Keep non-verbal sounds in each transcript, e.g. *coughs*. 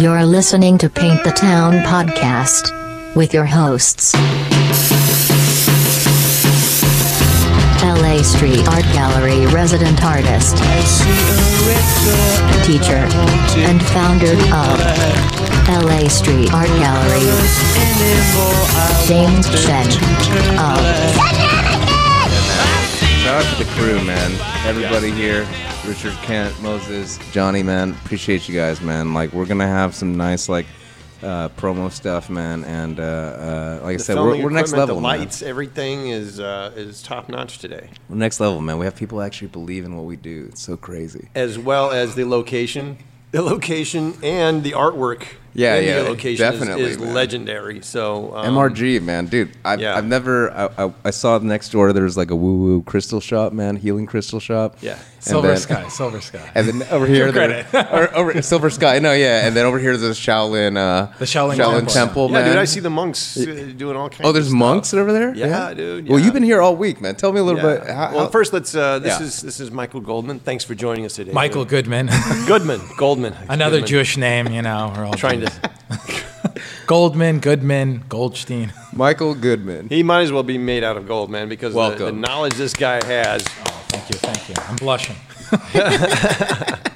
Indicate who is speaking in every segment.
Speaker 1: You're listening to Paint the Town podcast with your hosts. LA Street Art Gallery resident artist, teacher, and founder of LA Street Art Gallery, James Shen of
Speaker 2: Shout out to the crew, man. Everybody here. Richard Kent, Moses, Johnny, man. Appreciate you guys, man. Like, we're gonna have some nice, like, uh, promo stuff, man. And uh, uh, like I said, we're, we're next level,
Speaker 3: The
Speaker 2: man.
Speaker 3: lights, everything is uh, is top notch today,
Speaker 2: We're next level, man. We have people actually believe in what we do. It's so crazy.
Speaker 3: as well as the location, the location and the artwork.
Speaker 2: Yeah,
Speaker 3: in
Speaker 2: yeah,
Speaker 3: the location
Speaker 2: definitely,
Speaker 3: is,
Speaker 2: man.
Speaker 3: legendary. So um,
Speaker 2: MRG, man, dude. I've,
Speaker 3: yeah.
Speaker 2: I've never. I, I, I saw next door there's like a woo woo crystal shop, man, healing crystal shop.
Speaker 3: Yeah.
Speaker 2: And
Speaker 4: Silver
Speaker 2: then-
Speaker 4: Sky, *laughs* Silver Sky.
Speaker 2: And then over here, there, *laughs* or, over Silver Sky. No, yeah. And then over here, there's Shaolin. Uh,
Speaker 4: The Shaolin Temple.
Speaker 2: Temple,
Speaker 3: Yeah,
Speaker 2: man.
Speaker 3: dude, I see the monks uh, doing all kinds.
Speaker 2: Oh, there's
Speaker 3: of stuff.
Speaker 2: monks over there.
Speaker 3: Yeah, dude,
Speaker 2: Well, you've been here all week, man. Tell me a little
Speaker 3: Yeah.
Speaker 2: bit. How,
Speaker 3: well,
Speaker 2: how-
Speaker 3: first let's. Uh, this
Speaker 2: Yeah.
Speaker 3: is this is Michael Goldman. Thanks for joining us today.
Speaker 4: Michael
Speaker 3: dude.
Speaker 4: Goodman.
Speaker 3: Goodman, Goldman. *laughs*
Speaker 4: Another
Speaker 3: Goodman.
Speaker 4: Jewish name, you know. We're all
Speaker 3: Trying
Speaker 4: Jews. *laughs* Goldman, Goodman, Goldstein.
Speaker 2: Michael Goodman.
Speaker 3: He might as well be made out of gold, man, because the, the
Speaker 2: Welcome.
Speaker 3: knowledge this guy has.
Speaker 4: Oh, thank you, thank you. I'm blushing. *laughs*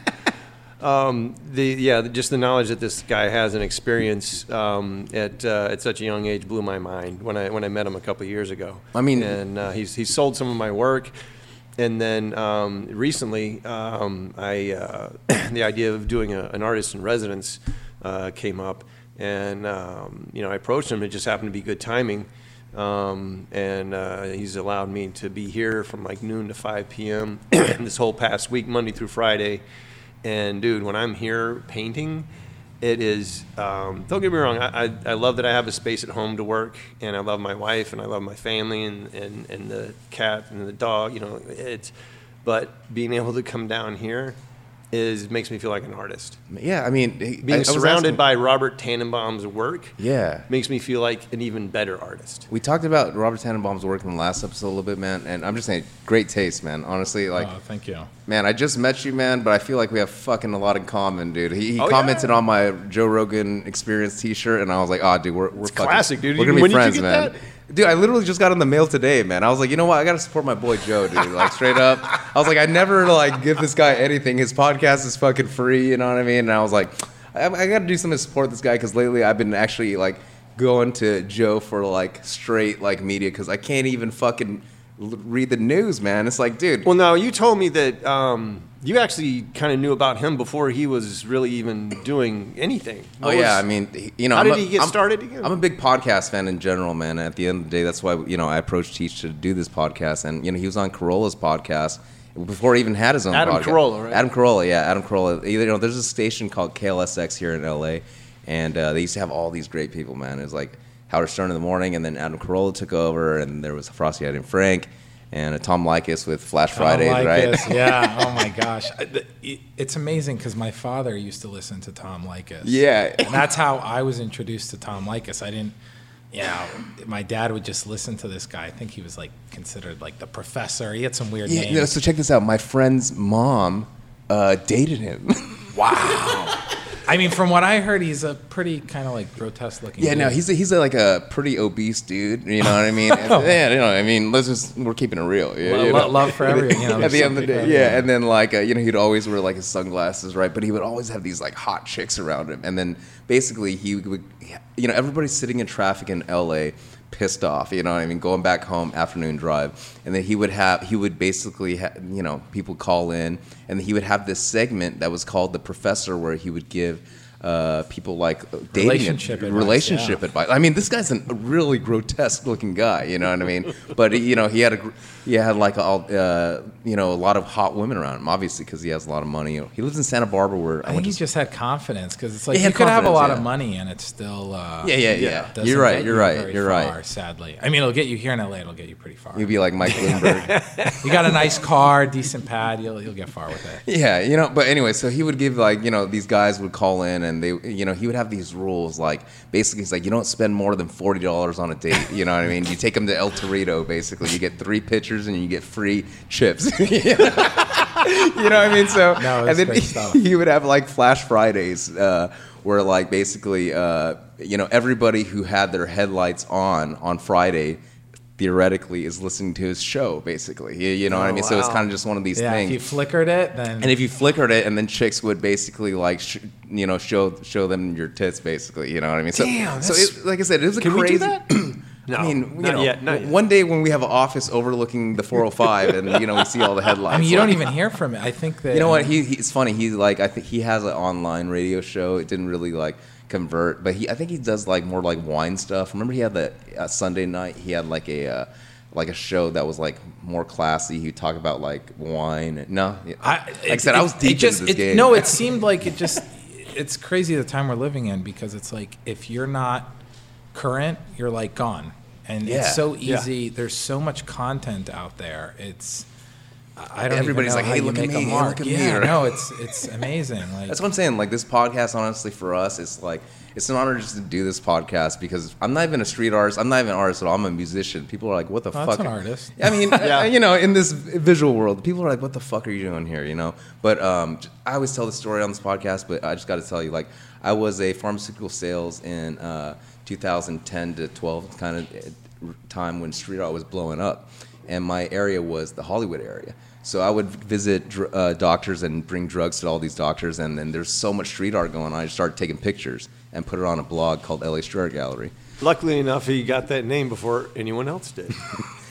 Speaker 3: the yeah, the- just the knowledge that this guy has and experience um, at uh, at such a young age blew my mind when I when I met him a couple of years ago.
Speaker 2: I mean-
Speaker 3: and uh, he's he's sold some of my work, and then um, recently um, I uh, *coughs* the idea of doing a, an artist in residence uh, came up, and um, you know I approached him. It just happened to be good timing. Um, and uh, he's allowed me to be here from like noon to 5 p.m. *coughs* this whole past week, Monday through Friday. And dude, when I'm here painting, it is. Um, don't get me wrong. I, I, I love that I have a space at home to work, and I love my wife, and I love my family, and, and, and the cat and the dog. You know, it's. But being able to come down here is makes me feel like an artist.
Speaker 2: Yeah, I mean, he- I- I
Speaker 3: Being surrounded
Speaker 2: asking-
Speaker 3: by Robert Tannenbaum's work
Speaker 2: Yeah.
Speaker 3: makes me feel like an even better artist.
Speaker 2: We talked about Robert Tannenbaum's work in the last episode a little bit, man, and I'm just saying, great taste, man. Honestly, oh, like,
Speaker 4: oh, thank you.
Speaker 2: man, I just met you, man, but I feel like we have fucking a lot in common, dude. He, he
Speaker 3: Oh,
Speaker 2: commented
Speaker 3: yeah.
Speaker 2: on my Joe Rogan Experience T-shirt, and I was like, oh, dude, we're, we're fucking,
Speaker 3: classic, dude.
Speaker 2: We're gonna be
Speaker 3: When did you
Speaker 2: friends,
Speaker 3: get
Speaker 2: man.
Speaker 3: that?
Speaker 2: Dude, I literally just got in the mail today, man. I was like, you know what? I gotta support my boy Joe, dude. Like straight up. I was like, I never like give this guy anything. His podcast is fucking free. You know what I mean? And I was like, I, I gotta do something to support this guy because lately I've been actually like going to Joe for like straight like media because I can't even fucking read the news, man. It's like, dude.
Speaker 3: Well, now you told me that um, you actually kind of knew about him before he was really even doing anything.
Speaker 2: Oh yeah,
Speaker 3: was-
Speaker 2: I mean, you know,
Speaker 3: How
Speaker 2: I'm
Speaker 3: did
Speaker 2: a-
Speaker 3: he get
Speaker 2: I'm-
Speaker 3: started again?
Speaker 2: I'm a big podcast fan in general, man. At the end of the day, that's why you know I approached Teach to do this podcast, and you know he was on Carolla's podcast before he even had his own.
Speaker 3: Adam
Speaker 2: podcast.
Speaker 3: Carolla, right?
Speaker 2: Adam Carolla, yeah, Adam Carolla. You know, there's a station called KLSX here in LA, and uh, they used to have all these great people, man. It was like Howard Stern in the morning, and then Adam Carolla took over, and there was Frosty and Frank. And uh, Tom Leykis with Flash Fridays,
Speaker 4: Tom
Speaker 2: right?
Speaker 4: Leykis, yeah. *laughs* Oh my gosh, I- the- it- it's amazing because my father used to listen to Tom Leykis.
Speaker 2: Yeah.
Speaker 4: and that's how I was introduced to Tom Leykis. I didn't, you know, my dad would just listen to this guy. I think he was like considered like the professor. He had some weird
Speaker 2: Yeah,
Speaker 4: names.
Speaker 2: no, so check this out. My friend's mom uh, dated him.
Speaker 4: Wow. *laughs* I mean, from what I heard, he's a pretty kind of like grotesque looking.
Speaker 2: Yeah, no, he's a, he's a, like a pretty obese dude. You know what I mean? *laughs* Yeah, you know, I mean, let's just we're keeping it real. Yeah, you know?
Speaker 4: love for everyone, you know, *laughs*
Speaker 2: At the end of the day, yeah.
Speaker 4: yeah.
Speaker 2: And then like uh, you know, he'd always wear like his sunglasses, right? But he would always have these like hot chicks around him. And then basically he would, you know, everybody's sitting in traffic in L.A. pissed off. You know what I mean? Going back home, afternoon drive, and then he would have he would basically ha- you know people call in, and he would have this segment that was called the Professor, where he would give. Uh, people like dating
Speaker 4: Relationship advice,
Speaker 2: relationship
Speaker 4: yeah.
Speaker 2: advice. I mean, this guy's an, a really grotesque looking guy. You know what I mean? *laughs* But you know, he had a he had like all uh, you know a lot of hot women around him, obviously because he has a lot of money. He lives in Santa Barbara, where I,
Speaker 4: I think he
Speaker 2: to.
Speaker 4: just had confidence because it's like
Speaker 2: He
Speaker 4: you could have a lot
Speaker 2: yeah.
Speaker 4: of money and it's still. Uh,
Speaker 2: yeah, yeah, yeah.
Speaker 4: doesn't
Speaker 2: You're right. You're right. You're
Speaker 4: far,
Speaker 2: right.
Speaker 4: Sadly, I mean, it'll get you here in LA. It'll get you pretty far.
Speaker 2: You'd be like Mike Bloomberg. *laughs*
Speaker 4: You got a nice car, decent pad. You'll you'll get far with it.
Speaker 2: Yeah, you know, but anyway, so he would give like, you know, these guys would call in and they, you know, he would have these rules like basically he's like, you don't spend more than forty dollars on a date. You know what I mean? You take them to El Torito, basically, you get three pitchers and you get free chips. *laughs* you know what I mean? So
Speaker 4: No,
Speaker 2: and then *laughs* he would have like Flash Fridays. Uh, where like basically, uh, you know, everybody who had their headlights on on Friday theoretically is listening to his show. Basically, you, you know what I
Speaker 3: Oh,
Speaker 2: mean. So it's
Speaker 3: oh,
Speaker 2: kind of just one of these
Speaker 4: Yeah,
Speaker 2: things.
Speaker 4: if you flickered it, then
Speaker 2: and if you flickered it, and then chicks would basically like, sh- you know, show show them your tits, basically. You know what I mean? So,
Speaker 3: Damn,
Speaker 2: so it, like I said, it was a
Speaker 3: Can we
Speaker 2: crazy.
Speaker 3: do that? No, *clears throat*
Speaker 2: I mean, you
Speaker 3: not
Speaker 2: know,
Speaker 3: yet, not yet.
Speaker 2: one day when we have an office overlooking the 405, and you know we see all the headlines.
Speaker 4: I mean, you don't even hear from it. I think that
Speaker 2: You know what? He, he it's funny. He's like I think he has an online radio show. It didn't really like convert, but he I think he does like more like wine stuff. Remember he had that uh, Sunday night. He had like a uh, like a show that was like more classy. He'd talk about like wine. No,
Speaker 4: I,
Speaker 2: like I said, I was
Speaker 4: it-
Speaker 2: deep
Speaker 4: it just,
Speaker 2: into this
Speaker 4: it-
Speaker 2: game.
Speaker 4: No, it *laughs* seemed like it just. It's crazy the time we're living in because it's like if you're not current, you're like gone, and
Speaker 2: Yeah.
Speaker 4: it's so
Speaker 3: Yeah.
Speaker 4: easy. There's so much content out there. It's I don't
Speaker 2: Everybody's
Speaker 4: even
Speaker 2: like,
Speaker 4: know how
Speaker 2: "Hey, look at me, hey,
Speaker 4: mark.
Speaker 2: look at me,"
Speaker 4: yeah, *laughs* no, it's it's amazing. Like
Speaker 2: That's what I'm saying. Like this podcast, honestly, for us, it's like it's an honor just to do this podcast because I'm not even a street artist. I'm not even an artist at all. I'm a musician. People are like, "What the
Speaker 4: Well,
Speaker 2: fuck?"
Speaker 4: that's an artist.
Speaker 2: I mean, *laughs*
Speaker 3: Yeah.
Speaker 2: you know, in this visual world, people are like, "What the fuck are you doing here?" You know. But um, I always tell the story on this podcast, but I just got to tell you, like, I was a pharmaceutical sales in uh, 2010 to 12 kind of time when street art was blowing up, and my area was the Hollywood area. So I would visit dr- uh, doctors and bring drugs to all these doctors, and then there's so much street art going on. I just started taking pictures and put it on a blog called LA Street Art Gallery.
Speaker 3: Luckily enough, he got that name before anyone else did. *laughs*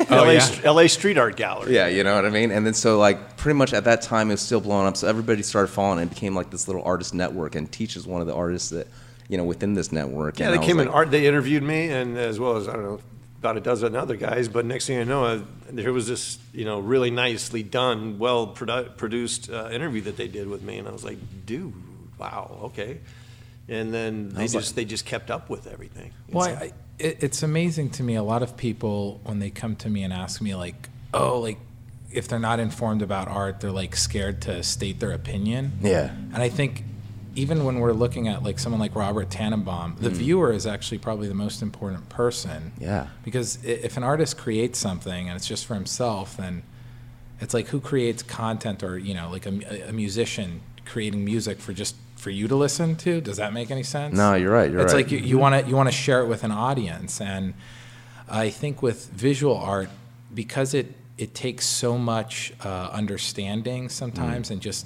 Speaker 4: Oh,
Speaker 3: LA,
Speaker 4: yeah.
Speaker 3: LA Street Art Gallery.
Speaker 2: Yeah, you know what I mean. And then so like pretty much at that time it was still blowing up. So everybody started following and it became like this little artist network. And Teach is one of the artists that you know within this network.
Speaker 3: Yeah,
Speaker 2: and
Speaker 3: they
Speaker 2: I was
Speaker 3: came in
Speaker 2: like,
Speaker 3: art. They interviewed me, and as well as I don't know about a dozen other guys. But next thing I know, uh, there was this you know really nicely done, well produ- produced uh, interview that they did with me, and I was like, dude, wow, okay. And then they just
Speaker 2: like-
Speaker 3: they just kept up with everything.
Speaker 4: Well,
Speaker 3: It's-
Speaker 4: I, it, it's amazing to me. A lot of people, when they come to me and ask me, like, oh, like, if they're not informed about art, they're like scared to state their opinion.
Speaker 2: Yeah.
Speaker 4: And I think even when we're looking at like someone like Robert Tannenbaum, the viewer is actually probably the most important person.
Speaker 2: Yeah.
Speaker 4: Because if an artist creates something and it's just for himself, then it's like who creates content or, you know, like a, a musician creating music for just for you to listen to? Does that make any sense?
Speaker 2: No, you're right. You're
Speaker 4: it's
Speaker 2: right.
Speaker 4: like you, you want to you want to share it with an audience, and I think with visual art, because it it takes so much uh, understanding sometimes, and just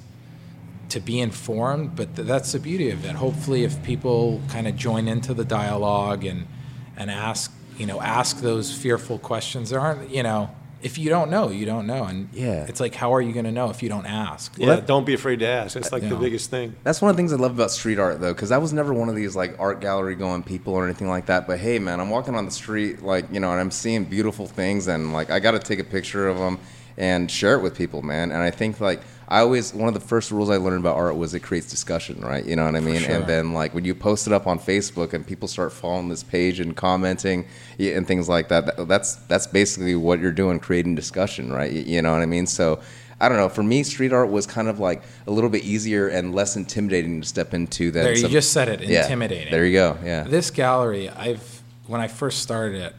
Speaker 4: to be informed. But th- that's the beauty of it. Hopefully, if people kind of join into the dialogue and and ask you know ask those fearful questions, there aren't you know. If you don't know, you don't know, and
Speaker 2: Yeah.
Speaker 4: it's like, how are you going to know if you don't ask?
Speaker 3: yeah, don't be afraid to ask. That's uh, like
Speaker 4: you
Speaker 3: the
Speaker 4: know.
Speaker 3: biggest thing.
Speaker 2: That's one of the things I love about street art, though, because I was never one of these like art gallery going people or anything like that. But hey, man, I'm walking on the street, like you know, and I'm seeing beautiful things, and like I got to take a picture of them and share it with people, man. And I think like I always one of the first rules I learned about art was it creates discussion, right? You know what I mean?
Speaker 4: sure.
Speaker 2: And then like when you post it up on Facebook and people start following this page and commenting and things like that, that that's that's basically what you're doing, creating discussion, right? You, know what I mean? So. I don't know. For me, street art was kind of like a little bit easier and less intimidating to step into than
Speaker 4: There, you just said it.
Speaker 2: Yeah,
Speaker 4: Intimidating.
Speaker 2: there you go. Yeah.
Speaker 4: This gallery, I've when I first started it,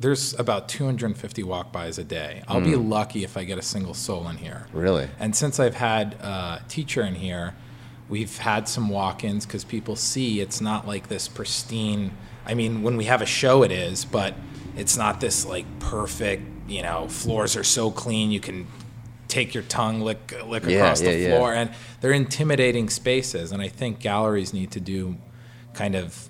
Speaker 4: there's about 250 walk-bys a day. I'll be lucky if I get a single soul in here.
Speaker 2: Hmm. Really?
Speaker 4: And since I've had a teacher in here, we've had some walk-ins because people see it's not like this pristine. I mean, when we have a show, it is, but it's not this like perfect. You know, floors are so clean you can take your tongue lick lick
Speaker 2: Yeah,
Speaker 4: across
Speaker 2: yeah,
Speaker 4: the
Speaker 2: yeah.
Speaker 4: floor, and they're intimidating spaces. And I think galleries need to do kind of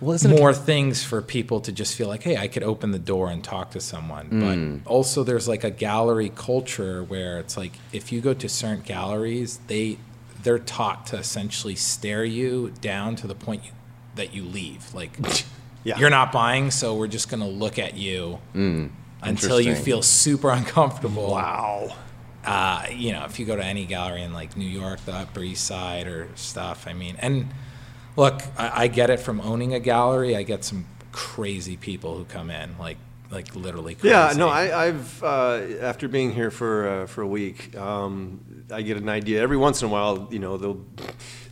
Speaker 2: Well,
Speaker 4: more things for people to just feel like, hey, I could open the door and talk to someone. But also, there's like a gallery culture where it's like if you go to certain galleries, they they're taught to essentially stare you down to the point you, that you leave. Like *laughs*
Speaker 3: Yeah.
Speaker 4: you're not buying, so we're just gonna look at you until you feel super uncomfortable.
Speaker 3: Wow.
Speaker 4: Uh, you know, if you go to any gallery in like New York, the Upper East Side or stuff, I mean, and look, I, I get it from owning a gallery. I get some crazy people who come in, like like literally crazy.
Speaker 3: Yeah, no, I, I've uh, after being here for uh, for a week, um, I get an idea every once in a while. You know, there'll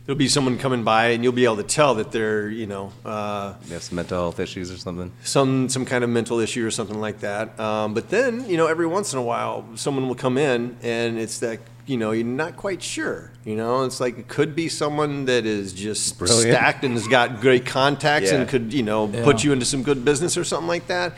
Speaker 3: there'll be someone coming by, and you'll be able to tell that they're you know uh,
Speaker 2: some mental health issues or something.
Speaker 3: some some kind of mental issue or something like that. Um, but then you know, every once in a while, someone will come in, and it's that you know, you're not quite sure. You know, it's like it could be someone that is just
Speaker 2: Brilliant.
Speaker 3: stacked and has got great contacts
Speaker 2: Yeah.
Speaker 3: and could, you know,
Speaker 4: Yeah.
Speaker 3: put you into some good business or something like that.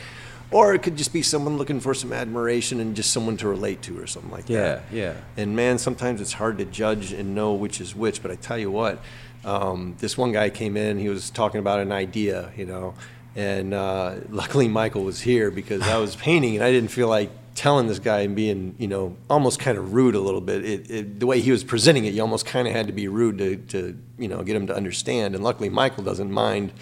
Speaker 3: Or it could just be someone looking for some admiration and just someone to relate to or something like that.
Speaker 2: Yeah, yeah.
Speaker 3: And man, sometimes it's hard to judge and know which is which. But I tell you what, um, this one guy came in. He was talking about an idea, you know, and uh, luckily Michael was here because I was painting and I didn't feel like telling this guy and being, you know, almost kind of rude a little bit. It, it, the way he was presenting it, you almost kind of had to be rude to, to, you know, get him to understand. And luckily Michael doesn't mind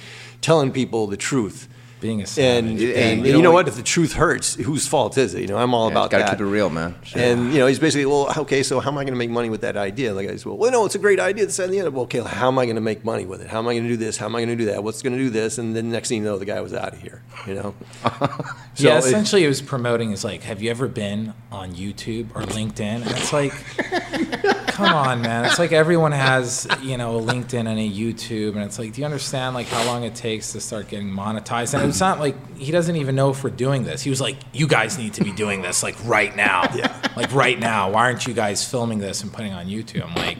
Speaker 3: telling people the truth.
Speaker 4: Being a savage.
Speaker 3: And,
Speaker 2: Hey,
Speaker 3: and
Speaker 2: you
Speaker 3: you,
Speaker 2: know
Speaker 3: know
Speaker 2: what?
Speaker 3: what? If the truth hurts, whose fault is it? You know, I'm all
Speaker 2: Yeah,
Speaker 3: about
Speaker 2: gotta
Speaker 3: that.
Speaker 2: keep it real, man. Sure.
Speaker 3: And you know, he's basically, well, okay, so how am I going to make money with that idea? Like I said, well, no, it's a great idea. This and the other. Well, okay, how am I going to make money with it? How am I going to do this? How am I going to do that? What's going to do this? And then next thing you know, the guy was out of here. You know. *laughs* So
Speaker 4: yeah,
Speaker 3: it-
Speaker 4: essentially, it was promoting. Is like, have you ever been on YouTube or LinkedIn? And it's like, *laughs* come on, man. It's like everyone has, you know, a LinkedIn and a YouTube, and it's like, do you understand like how long it takes to start getting monetized? And it's not like he doesn't even know if we're doing this. He was like, you guys need to be doing this like right now. *laughs* Yeah. Like right now. Why aren't you guys filming this and putting it on YouTube? I'm like,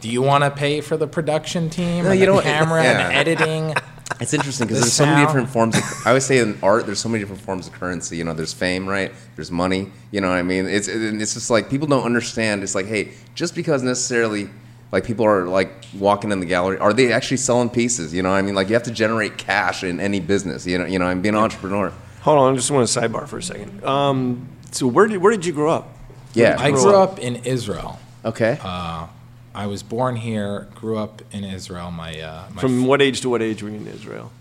Speaker 4: do you want to pay for the production team
Speaker 2: No,
Speaker 4: and
Speaker 2: you
Speaker 4: the
Speaker 2: know
Speaker 4: camera
Speaker 2: Yeah.
Speaker 4: and editing? *laughs*
Speaker 2: It's interesting because
Speaker 4: The
Speaker 2: there's so many different forms. Of, I always say in art, there's so many different forms of currency. You know, there's fame, right? There's money. You know what I mean? It's it's just like people don't understand. It's like, hey, just because necessarily like people are like walking in the gallery, are they actually selling pieces? You know what I mean? Like you have to generate cash in any business. You know, you know i'm being an entrepreneur.
Speaker 3: Hold on, I just want to sidebar for a second. Um, so where did where did you grow up?
Speaker 2: Yeah.
Speaker 4: I grew
Speaker 3: up.
Speaker 4: up in Israel.
Speaker 2: Okay.
Speaker 4: I was born here, grew up in Israel. My, uh, my
Speaker 3: From what age to what age were you in Israel?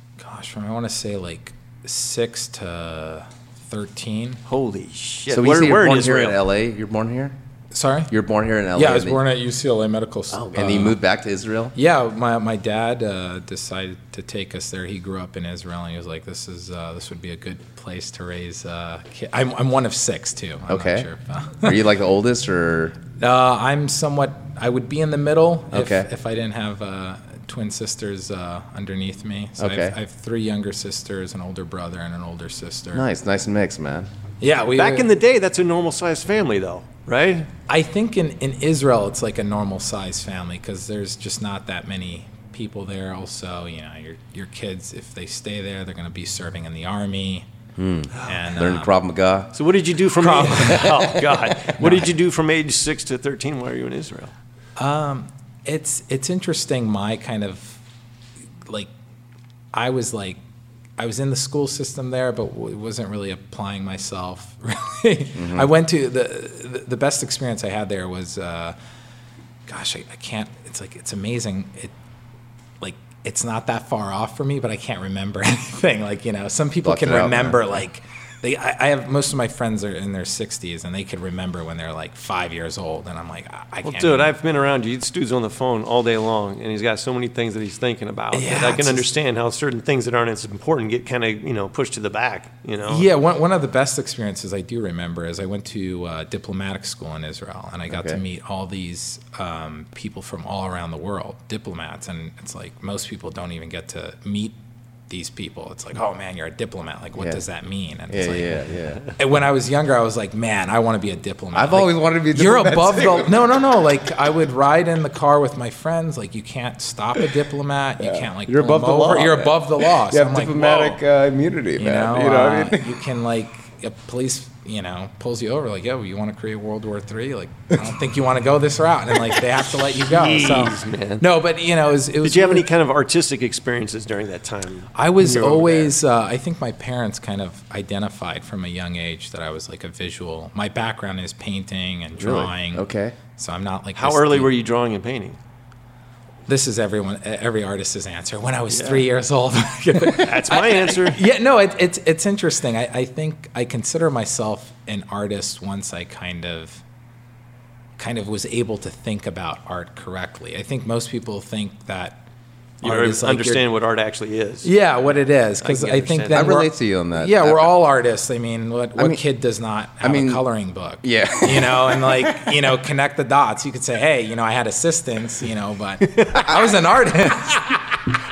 Speaker 4: gosh, from I want to say like six to thirteen.
Speaker 3: Holy shit!
Speaker 2: so
Speaker 3: where,
Speaker 2: you say
Speaker 3: where
Speaker 2: you're
Speaker 3: in
Speaker 2: born here in L.A. You're born here.
Speaker 4: Sorry.
Speaker 2: You're born here in L.A.
Speaker 4: yeah, I was born at UCLA Medical School.
Speaker 2: And you moved back to Israel.
Speaker 4: Yeah, my, my dad uh, decided to take us there. He grew up in Israel, and he was like, "This is uh, this would be a good place to raise uh, kids." I'm, I'm one of six too. I'm
Speaker 2: Okay.
Speaker 4: Not sure if, uh,
Speaker 2: Are you like the *laughs* oldest or?
Speaker 4: Uh, I'm somewhat. I would be in the middle if,
Speaker 2: Okay.
Speaker 4: if I didn't have uh, twin sisters uh, underneath me. So I,
Speaker 2: Okay.
Speaker 4: have, I have three younger sisters, an older brother, and an older sister.
Speaker 2: Nice, nice mix, man.
Speaker 4: Yeah, we
Speaker 3: Back in the day, that's a normal sized family, though, right?
Speaker 4: I think in, in Israel it's like a normal sized family because there's just not that many people there. Also, you know, your your kids if they stay there, they're going to be serving in the army. And
Speaker 2: Learn
Speaker 4: uh,
Speaker 2: Krav Maga.
Speaker 3: So what did you do from? *laughs* oh God! *laughs* What did you do from age six to thirteen while you were in Israel?
Speaker 4: it's it's interesting my kind of like i was like i was in the school system there but wasn't really applying myself *laughs* really. I went to the, the best experience i had there was uh gosh I, I can't it's like it's amazing. It like it's not that far off for me but i can't remember *laughs* anything. Like you know some people
Speaker 2: Block
Speaker 4: can
Speaker 2: out,
Speaker 4: remember like they I, I have most of my friends are in their 60s and they could remember when they're like five years old and i'm like i, I
Speaker 3: Well,
Speaker 4: can't
Speaker 3: dude,
Speaker 4: even-
Speaker 3: I've been around you. This dude's on the phone all day long, and he's got so many things that he's thinking about.
Speaker 4: Yeah,
Speaker 3: I can understand how certain things that aren't as important get kind of you know pushed to the back. You know.
Speaker 4: Yeah, one, one of the best experiences I do remember is I went to uh, diplomatic school in Israel, and I got to meet all these um, people from all around the world, diplomats, and it's like most people don't even get to meet these people. It's like, oh man, you're a diplomat. Like, what
Speaker 2: Yeah.
Speaker 4: does that mean? And
Speaker 2: Yeah,
Speaker 4: it's like,
Speaker 2: yeah, yeah.
Speaker 4: and when I was younger, I was like, man, I want to be a diplomat.
Speaker 2: I've
Speaker 4: Like,
Speaker 2: always wanted to be a diplomat You're
Speaker 4: above
Speaker 2: too.
Speaker 4: the no, no, no. *laughs* Like I would ride in the car with my friends. Like you can't stop a diplomat. You can't like
Speaker 2: You're above the law,
Speaker 4: You're
Speaker 2: man.
Speaker 4: above the law.
Speaker 2: You
Speaker 4: So
Speaker 2: have
Speaker 4: I'm
Speaker 2: diplomatic
Speaker 4: whoa.
Speaker 2: uh, immunity,
Speaker 4: You
Speaker 2: man.
Speaker 4: know,
Speaker 2: you know
Speaker 4: uh,
Speaker 2: what I mean?
Speaker 4: you can like a police, you know, pulls you over like, yo, you want to create World War Three? Like, I don't think you want to go this route, and like they have to let you go.
Speaker 3: Jeez,
Speaker 4: so, no, but you know, it was. It was
Speaker 3: Did you have
Speaker 4: really-
Speaker 3: any kind of artistic experiences during that time?
Speaker 4: I was
Speaker 3: when you were over
Speaker 4: always. Uh, I think my parents kind of identified from a young age that I was like a visual. My background is painting and
Speaker 2: Really?
Speaker 4: drawing.
Speaker 2: Okay.
Speaker 4: So I'm not like.
Speaker 3: How early
Speaker 4: deep-
Speaker 3: were you drawing and painting?
Speaker 4: This is everyone, every artist's answer. When I was three years old. *laughs* *laughs*
Speaker 3: That's my answer. *laughs*
Speaker 4: yeah, no, it, it's it's interesting. I, I think I consider myself an artist once I kind of kind of was able to think about art correctly. I think most people think that
Speaker 3: You
Speaker 4: art is like
Speaker 3: understand what art actually is.
Speaker 4: yeah, what it is, because
Speaker 3: I
Speaker 4: I, think that
Speaker 2: I relate to you on that.
Speaker 4: Yeah,
Speaker 2: I-
Speaker 4: we're all artists. I mean, what, what
Speaker 2: mean-
Speaker 4: kid does not have
Speaker 2: mean-
Speaker 4: a coloring book?
Speaker 2: Yeah. *laughs*
Speaker 4: you know, and like *laughs* you know, connect the dots. You could say, hey, you know, I had assistants, you know, but I was an artist. *laughs*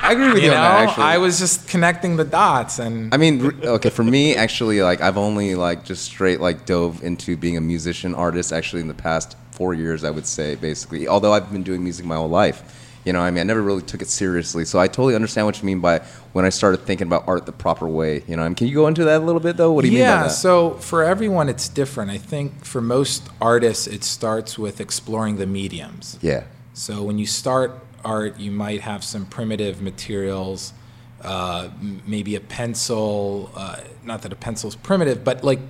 Speaker 2: I agree with
Speaker 4: You
Speaker 2: you,
Speaker 4: know,
Speaker 2: on that. Actually,
Speaker 4: I was just connecting the dots, and
Speaker 2: I mean, okay, for me, actually, like I've only like just straight like dove into being a musician artist actually in the past four years, I would say, basically. Although I've been doing music my whole life. You know, I mean, I never really took it seriously. So I totally understand what you mean by when I started thinking about art the proper way. You know, I mean, can you go into that a little bit, though? What do you
Speaker 4: yeah,
Speaker 2: mean by that?
Speaker 4: Yeah, so for everyone, it's different. I think for most artists, it starts with exploring the mediums.
Speaker 2: yeah.
Speaker 4: So when you start art, you might have some primitive materials, uh, maybe a pencil. Uh, not that a pencil's primitive, but like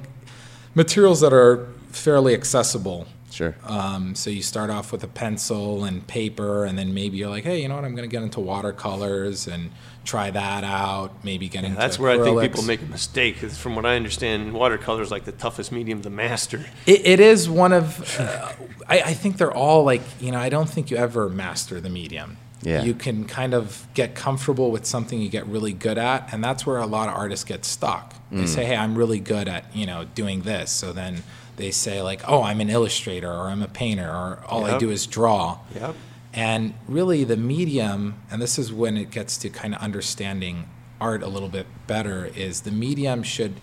Speaker 4: materials that are fairly accessible.
Speaker 2: Sure.
Speaker 4: Um, so you start off with a pencil and paper, and then maybe you're like, hey, you know what? I'm going to get into watercolors and try that out. Maybe get into
Speaker 3: That's where I think people make a mistake. from what I understand, watercolor is like the toughest medium to master.
Speaker 4: It, it is one of. Uh, I, I think they're all like you know. I don't think you ever master the medium.
Speaker 2: Yeah.
Speaker 4: You can kind of get comfortable with something you get really good at, and that's where a lot of artists get stuck.
Speaker 2: Mm.
Speaker 4: They say, "Hey, I'm really good at you know doing this," so then they say like, "Oh, I'm an illustrator, or I'm a painter, or all I do is draw."
Speaker 3: Yep.
Speaker 4: And really, the medium, and this is when it gets to kind of understanding art a little bit better, is the medium should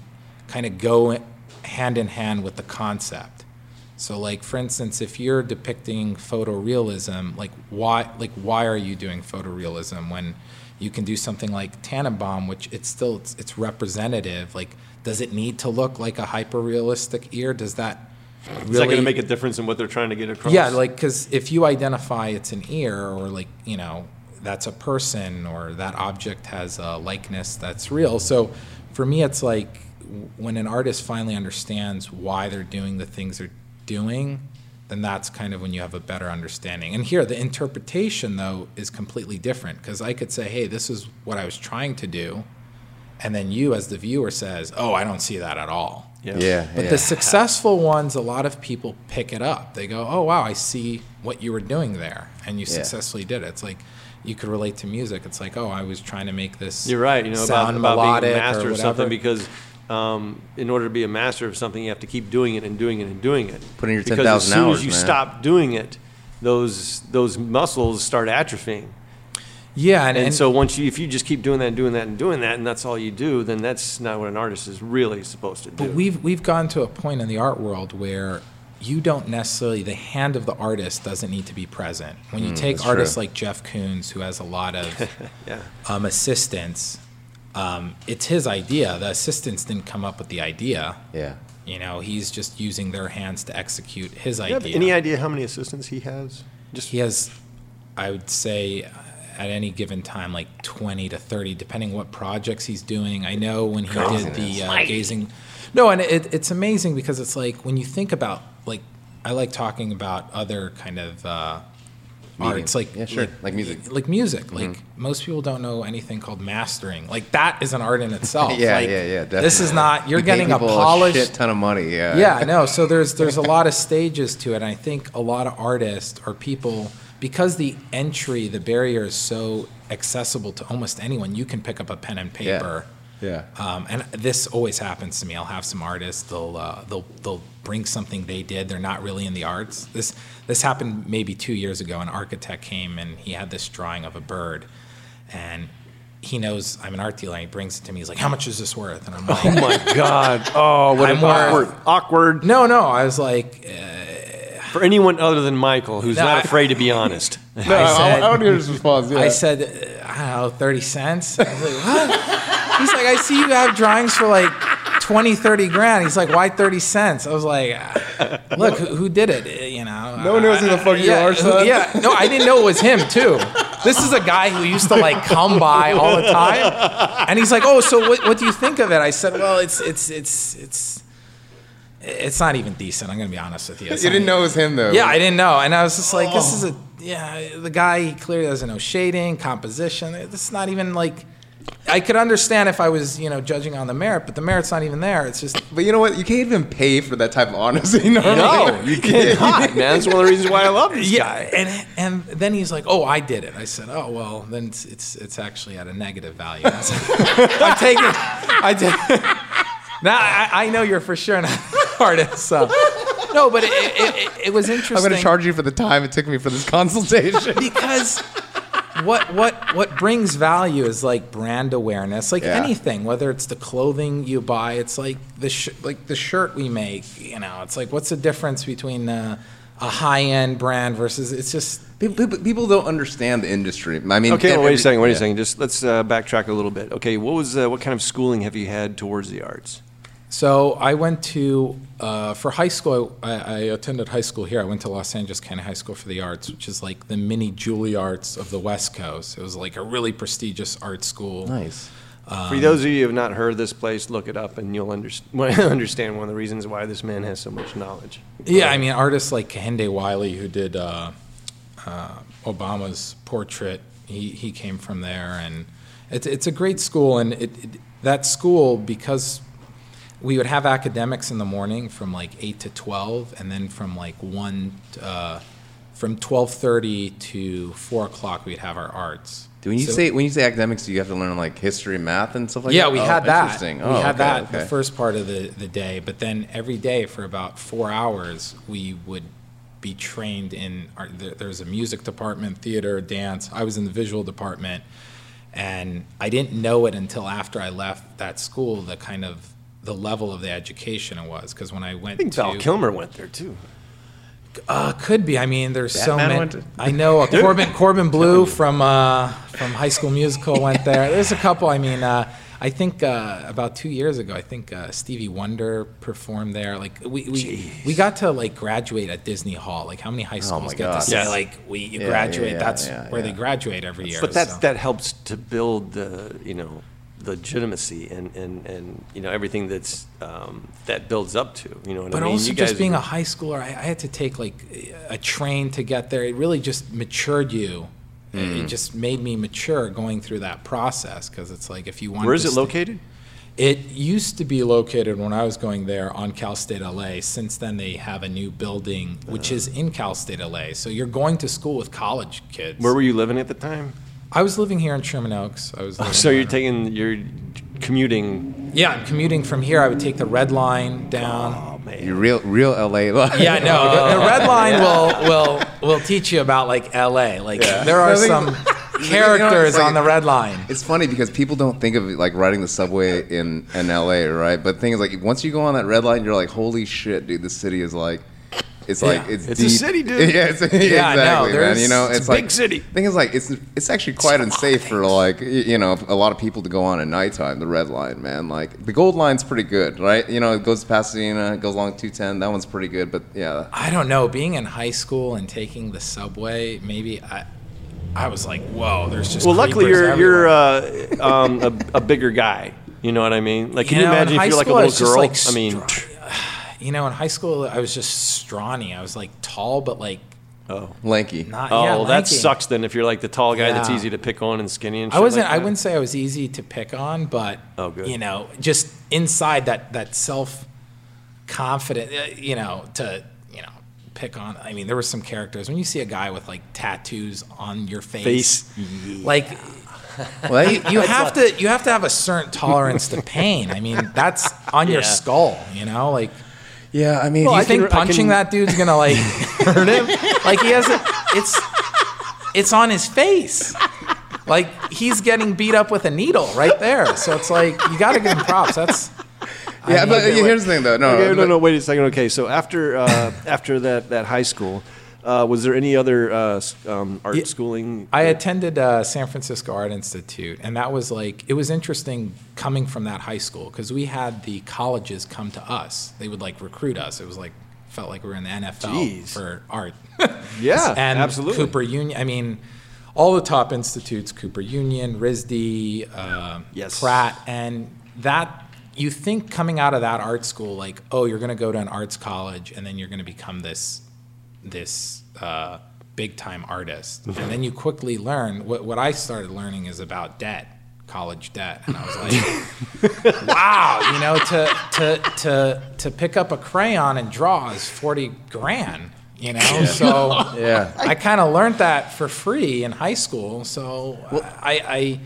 Speaker 4: kind of go hand in hand with the concept. So, like for instance, if you're depicting photorealism, like why, like why are you doing photorealism when you can do something like Tannenbaum, which it's still it's, it's representative. Like, does it need to look like a hyper-realistic ear? Does that really
Speaker 3: Is that going to make a difference in what they're trying to get across?
Speaker 4: yeah, like because if you identify it's an ear or like you know that's a person or that object has a likeness that's real. So for me, it's like when an artist finally understands why they're doing the things they're doing, then that's kind of when you have a better understanding. And here, the interpretation though is completely different because I could say, hey, this is what I was trying to do, and then you as the viewer says, oh, I don't see that at all.
Speaker 3: Yeah.
Speaker 2: Yeah.
Speaker 4: But
Speaker 2: yeah.
Speaker 4: the successful ones, a lot of people pick it up. They go, "Oh wow, I see what you were doing there, and you
Speaker 2: Yeah.
Speaker 4: successfully did it." It's like you could relate to music. It's like, "Oh, I was trying to make this."
Speaker 3: You're right. You know about,
Speaker 4: sound
Speaker 3: about
Speaker 4: melodic
Speaker 3: being a
Speaker 4: or
Speaker 3: master of something because um, in order to be a master of something, you have to keep doing it and doing it and doing it.
Speaker 2: Put in your
Speaker 3: because
Speaker 2: 10,000
Speaker 3: as soon
Speaker 2: hours,
Speaker 3: as you
Speaker 2: man.
Speaker 3: stop doing it, those those muscles start atrophying.
Speaker 4: Yeah, and,
Speaker 3: And,
Speaker 4: and
Speaker 3: so once you, if you just keep doing that and doing that and doing that, and that's all you do, then that's not what an artist is really supposed to do.
Speaker 4: But we've we've gotten to a point in the art world where you don't necessarily the hand of the artist doesn't need to be present. When you take
Speaker 2: Mm, that's
Speaker 4: artists
Speaker 2: true.
Speaker 4: like Jeff Koons, who has a lot of *laughs*
Speaker 3: yeah.
Speaker 4: um, assistants, um, it's his idea. The assistants didn't come up with the idea.
Speaker 2: yeah.
Speaker 4: You know, he's just using their hands to execute his idea.
Speaker 3: any idea how many assistants he has? Just
Speaker 4: He has, I would say, at any given time, like 20 to 30, depending what projects he's doing. I know when he did the uh, gazing. No, and it, it's amazing because it's like when you think about, like, I like talking about other kind of uh,
Speaker 2: Medium.
Speaker 4: arts, like
Speaker 2: Yeah, sure. Like music. Mm-hmm.
Speaker 4: Like music. Like most people don't know anything called mastering. Like that is an art in itself. *laughs*
Speaker 2: Yeah,
Speaker 4: Like,
Speaker 2: yeah, yeah,
Speaker 4: This is not. You're
Speaker 2: You
Speaker 4: getting a
Speaker 2: people
Speaker 4: polished
Speaker 2: shit ton of money. Yeah.
Speaker 4: yeah, no. So *laughs* there's there's a lot of stages to it. And I think a lot of artists or people because the entry, the barrier is so accessible to almost anyone. You can pick up a pen and paper.
Speaker 2: Yeah.
Speaker 4: Um, and this always happens to me. I'll have some artists. They'll uh, they'll they'll bring something they did. They're not really in the arts. This this happened maybe two years ago. An architect came and he had this drawing of a bird, and he knows I'm an art dealer. And he brings it to me. He's like, "How much is this worth?" And I'm like,
Speaker 3: oh my god! Oh, what *laughs* awkward, awkward
Speaker 4: "No, no." I was like, uh,
Speaker 3: for anyone other than Michael, who's
Speaker 4: No,
Speaker 3: not
Speaker 4: I-
Speaker 3: afraid to be honest. *laughs*
Speaker 2: No,
Speaker 4: I said-
Speaker 2: I, I don't hear his response. Yeah.
Speaker 4: I said, uh, I don't know, 30 cents. I was like, what? He's like, I see you have drawings for like 20, 30 grand. He's like, why 30 cents? I was like, uh, look, who, who did it? Uh, You know?
Speaker 2: No one knows who the fuck you
Speaker 4: yeah,
Speaker 2: are,
Speaker 4: who-
Speaker 2: son.
Speaker 4: Yeah, no, I didn't know it was him too. This is a guy who used to like come by all the time, and he's like, "Oh, so what, what do you think of it?" I said, "Well, it's it's it's it's it's not even decent. I'm gonna be honest with you.
Speaker 2: you
Speaker 4: It's not
Speaker 2: didn't know it was him though.
Speaker 4: yeah, I didn't know, and I was just like, "This is a oh. yeah." The guy he clearly doesn't know shading, composition. This is not even like. I could understand if I was, you know, judging on the merit, but the merit's not even there. It's just
Speaker 2: But you know what? You can't even pay for that type of honesty. *laughs* normally.
Speaker 3: no, you cannot, *laughs* man. That's one of the reasons why I love this
Speaker 4: yeah.
Speaker 3: guy.
Speaker 4: And and then he's like, "Oh, I did it." I said, "Oh, well, then it's it's, it's actually at a negative value." *laughs* I said, I'm taking. It. I did. Now I, I know you're for sure not an artist. So *laughs* no, but it, it, it, it was interesting.
Speaker 2: I'm going to charge you for the time it took me for this consultation. *laughs*
Speaker 4: because what what what brings value is like brand awareness like
Speaker 2: Yeah.
Speaker 4: anything whether it's the clothing you buy it's like the sh- like the shirt we make you know it's like what's the difference between uh, a high end brand versus it's just
Speaker 2: People, people, people don't understand the industry. I mean,
Speaker 3: Okay, well, wait a second. Wait a second. Just let's uh, backtrack a little bit. Okay, what was uh, what kind of schooling have you had towards the arts?
Speaker 4: So I went to uh, for high school. I, I attended high school here. I went to Los Angeles County High School for the Arts, which is like the mini Juilliards of the West Coast. It was like a really prestigious art school.
Speaker 2: Nice.
Speaker 4: Um,
Speaker 3: For those of you who have not heard this place, look it up, and you'll under- *laughs* understand one of the reasons why this man has so much knowledge.
Speaker 4: Yeah, I mean artists like Kehinde Wiley, who did uh, uh, Obama's portrait. He he came from there, and it's it's a great school. And it, it that school because we would have academics in the morning from like eight to twelve, and then from like one uh, from twelve thirty to four o'clock we'd have our arts.
Speaker 2: When you
Speaker 4: So-
Speaker 2: say when you say academics, do you have to learn like history, math, and stuff like
Speaker 4: yeah,
Speaker 2: that?
Speaker 4: Yeah we
Speaker 2: Oh,
Speaker 4: had that.
Speaker 2: Interesting.
Speaker 4: we
Speaker 2: Oh,
Speaker 4: had
Speaker 2: okay,
Speaker 4: that
Speaker 2: okay.
Speaker 4: the first part of the, the day, but then every day for about four hours, we would be trained in. Our, there, there's a music department, theater, dance. I was in the visual department, and I didn't know it until after I left that school. The kind of the level of the education it was because when I went
Speaker 3: I think
Speaker 4: to
Speaker 3: Val Kilmer went there too.
Speaker 4: uh, could be. I mean, there's so many.
Speaker 2: to-
Speaker 4: I know uh, *laughs* Corbin Corbin Bleu from uh, from High School Musical went there. There's a couple. I mean, uh, I think uh, about two years ago, I think uh, Stevie Wonder performed there. Like we we, we got to like graduate at Disney Hall. Like how many high schools
Speaker 2: Oh my
Speaker 4: get
Speaker 2: God.
Speaker 4: to say
Speaker 3: Yes.
Speaker 4: like we you
Speaker 2: Yeah,
Speaker 4: graduate?
Speaker 2: yeah, yeah,
Speaker 4: That's
Speaker 2: yeah,
Speaker 4: where
Speaker 2: yeah.
Speaker 4: they graduate every year.
Speaker 3: But that
Speaker 4: so.
Speaker 3: that helps to build the you know legitimacy and and and you know everything that's um, that builds up to. You know
Speaker 4: But
Speaker 3: I mean?
Speaker 4: also just being
Speaker 3: were-
Speaker 4: a high schooler, I, I had to take like a train to get there. It really just matured you. It-
Speaker 3: Mm.
Speaker 4: It just made me mature going through that process because it's like if you want.
Speaker 3: Where is it
Speaker 4: stay-
Speaker 3: located?
Speaker 4: It used to be located when I was going there on Cal State LA. Since then, they have a new building which is in Cal State LA. So you're going to school with college kids.
Speaker 3: Where were you living at the time?
Speaker 4: I was living here in Sherman Oaks. I was. Oh, living
Speaker 3: So you're
Speaker 4: there.
Speaker 3: taking you're commuting.
Speaker 4: Yeah, I'm commuting from here. I would take the red line down.
Speaker 3: Oh man.
Speaker 2: You real real LA. *laughs*
Speaker 4: Yeah, no, the, the red line will will will teach you about like LA. Like there are
Speaker 2: I think-
Speaker 4: some *laughs*
Speaker 2: You know,
Speaker 4: characters
Speaker 2: like-
Speaker 4: on the red line.
Speaker 2: It's funny because people don't think of it like riding the subway in, in LA, right? But the thing is, like, once you go on that red line, you're like, holy shit, dude, this city is like, it's like,
Speaker 4: Yeah.
Speaker 2: it's
Speaker 3: It's a city, dude. *laughs*
Speaker 2: yeah, it's,
Speaker 4: no,
Speaker 2: exactly, man. You know,
Speaker 3: it's
Speaker 2: it's,
Speaker 3: a
Speaker 2: like
Speaker 3: big city.
Speaker 2: Thing is, like, it's it's actually quite unsafe for like, you know, a lot of people to go on at nighttime. The red line, man. Like, the gold line's pretty good, right? You know, it goes to Pasadena, it goes along 210. That one's pretty good, but yeah.
Speaker 4: I don't know. Being in high school and taking the subway, maybe I, I was like, whoa. There's just
Speaker 3: Well, luckily you're
Speaker 4: everywhere.
Speaker 3: you're uh, um, a, a bigger guy. You know what I mean? Like, can you,
Speaker 4: know, in
Speaker 3: imagine if you're like a little girl?
Speaker 4: like,
Speaker 3: I mean,
Speaker 4: you know, in high school, I was just scrawny. I was like tall, but like
Speaker 3: oh,
Speaker 2: Lanky.
Speaker 4: not.
Speaker 3: oh,
Speaker 4: yeah,
Speaker 3: well, that
Speaker 4: lanky.
Speaker 3: sucks. Then if you're like the tall guy that's easy to pick on and skinny and
Speaker 4: I wasn't.
Speaker 3: like
Speaker 4: I wouldn't say I was easy to pick on, but
Speaker 3: Oh, good.
Speaker 4: you know, just inside that that self confident, uh, you know, to you know pick on. I mean, there were some characters when you see a guy with like tattoos on your face,
Speaker 3: Face.
Speaker 4: like
Speaker 2: Well,
Speaker 4: you, you *laughs* have to you have to have a certain tolerance to pain. I mean, that's on your *laughs* skull, you know, like.
Speaker 2: Yeah, I mean,
Speaker 4: Do you
Speaker 3: I
Speaker 4: think
Speaker 3: can- I
Speaker 4: punching
Speaker 3: can-
Speaker 4: that dude's gonna like *laughs* hurt him? Like he has a, it's it's on his face. Like he's getting beat up with a needle right there. So it's like you got to give him props. That's I
Speaker 2: yeah,
Speaker 4: mean,
Speaker 2: but here's the thing, though. No,
Speaker 3: Okay, no,
Speaker 2: but-
Speaker 3: no, wait a second. Okay, so after uh, after that that high school, uh, was there any other uh, um, art
Speaker 4: Yeah,
Speaker 3: schooling?
Speaker 4: I attended uh, San Francisco Art Institute, and that was like it was interesting coming from that high school because we had the colleges come to us. They would like recruit us. It was like felt like we were in the NFL
Speaker 3: Jeez.
Speaker 4: for art. *laughs*
Speaker 3: Yeah, *laughs*
Speaker 4: and
Speaker 3: absolutely.
Speaker 4: Cooper Union. I mean, all the top institutes: Cooper Union, RISD, uh,
Speaker 3: Yes.
Speaker 4: Pratt, and that. You think coming out of that art school, like, oh, you're going to go to an arts college, and then you're going to become this this uh, big time artist. and then you quickly learn what, what I started learning is about debt, college debt. And I was like, *laughs* wow, you know, to, to, to, to pick up a crayon and draw is 40 grand, you know? So *laughs*
Speaker 2: Yeah.
Speaker 4: I kind of learned that for free in high school. So I, I,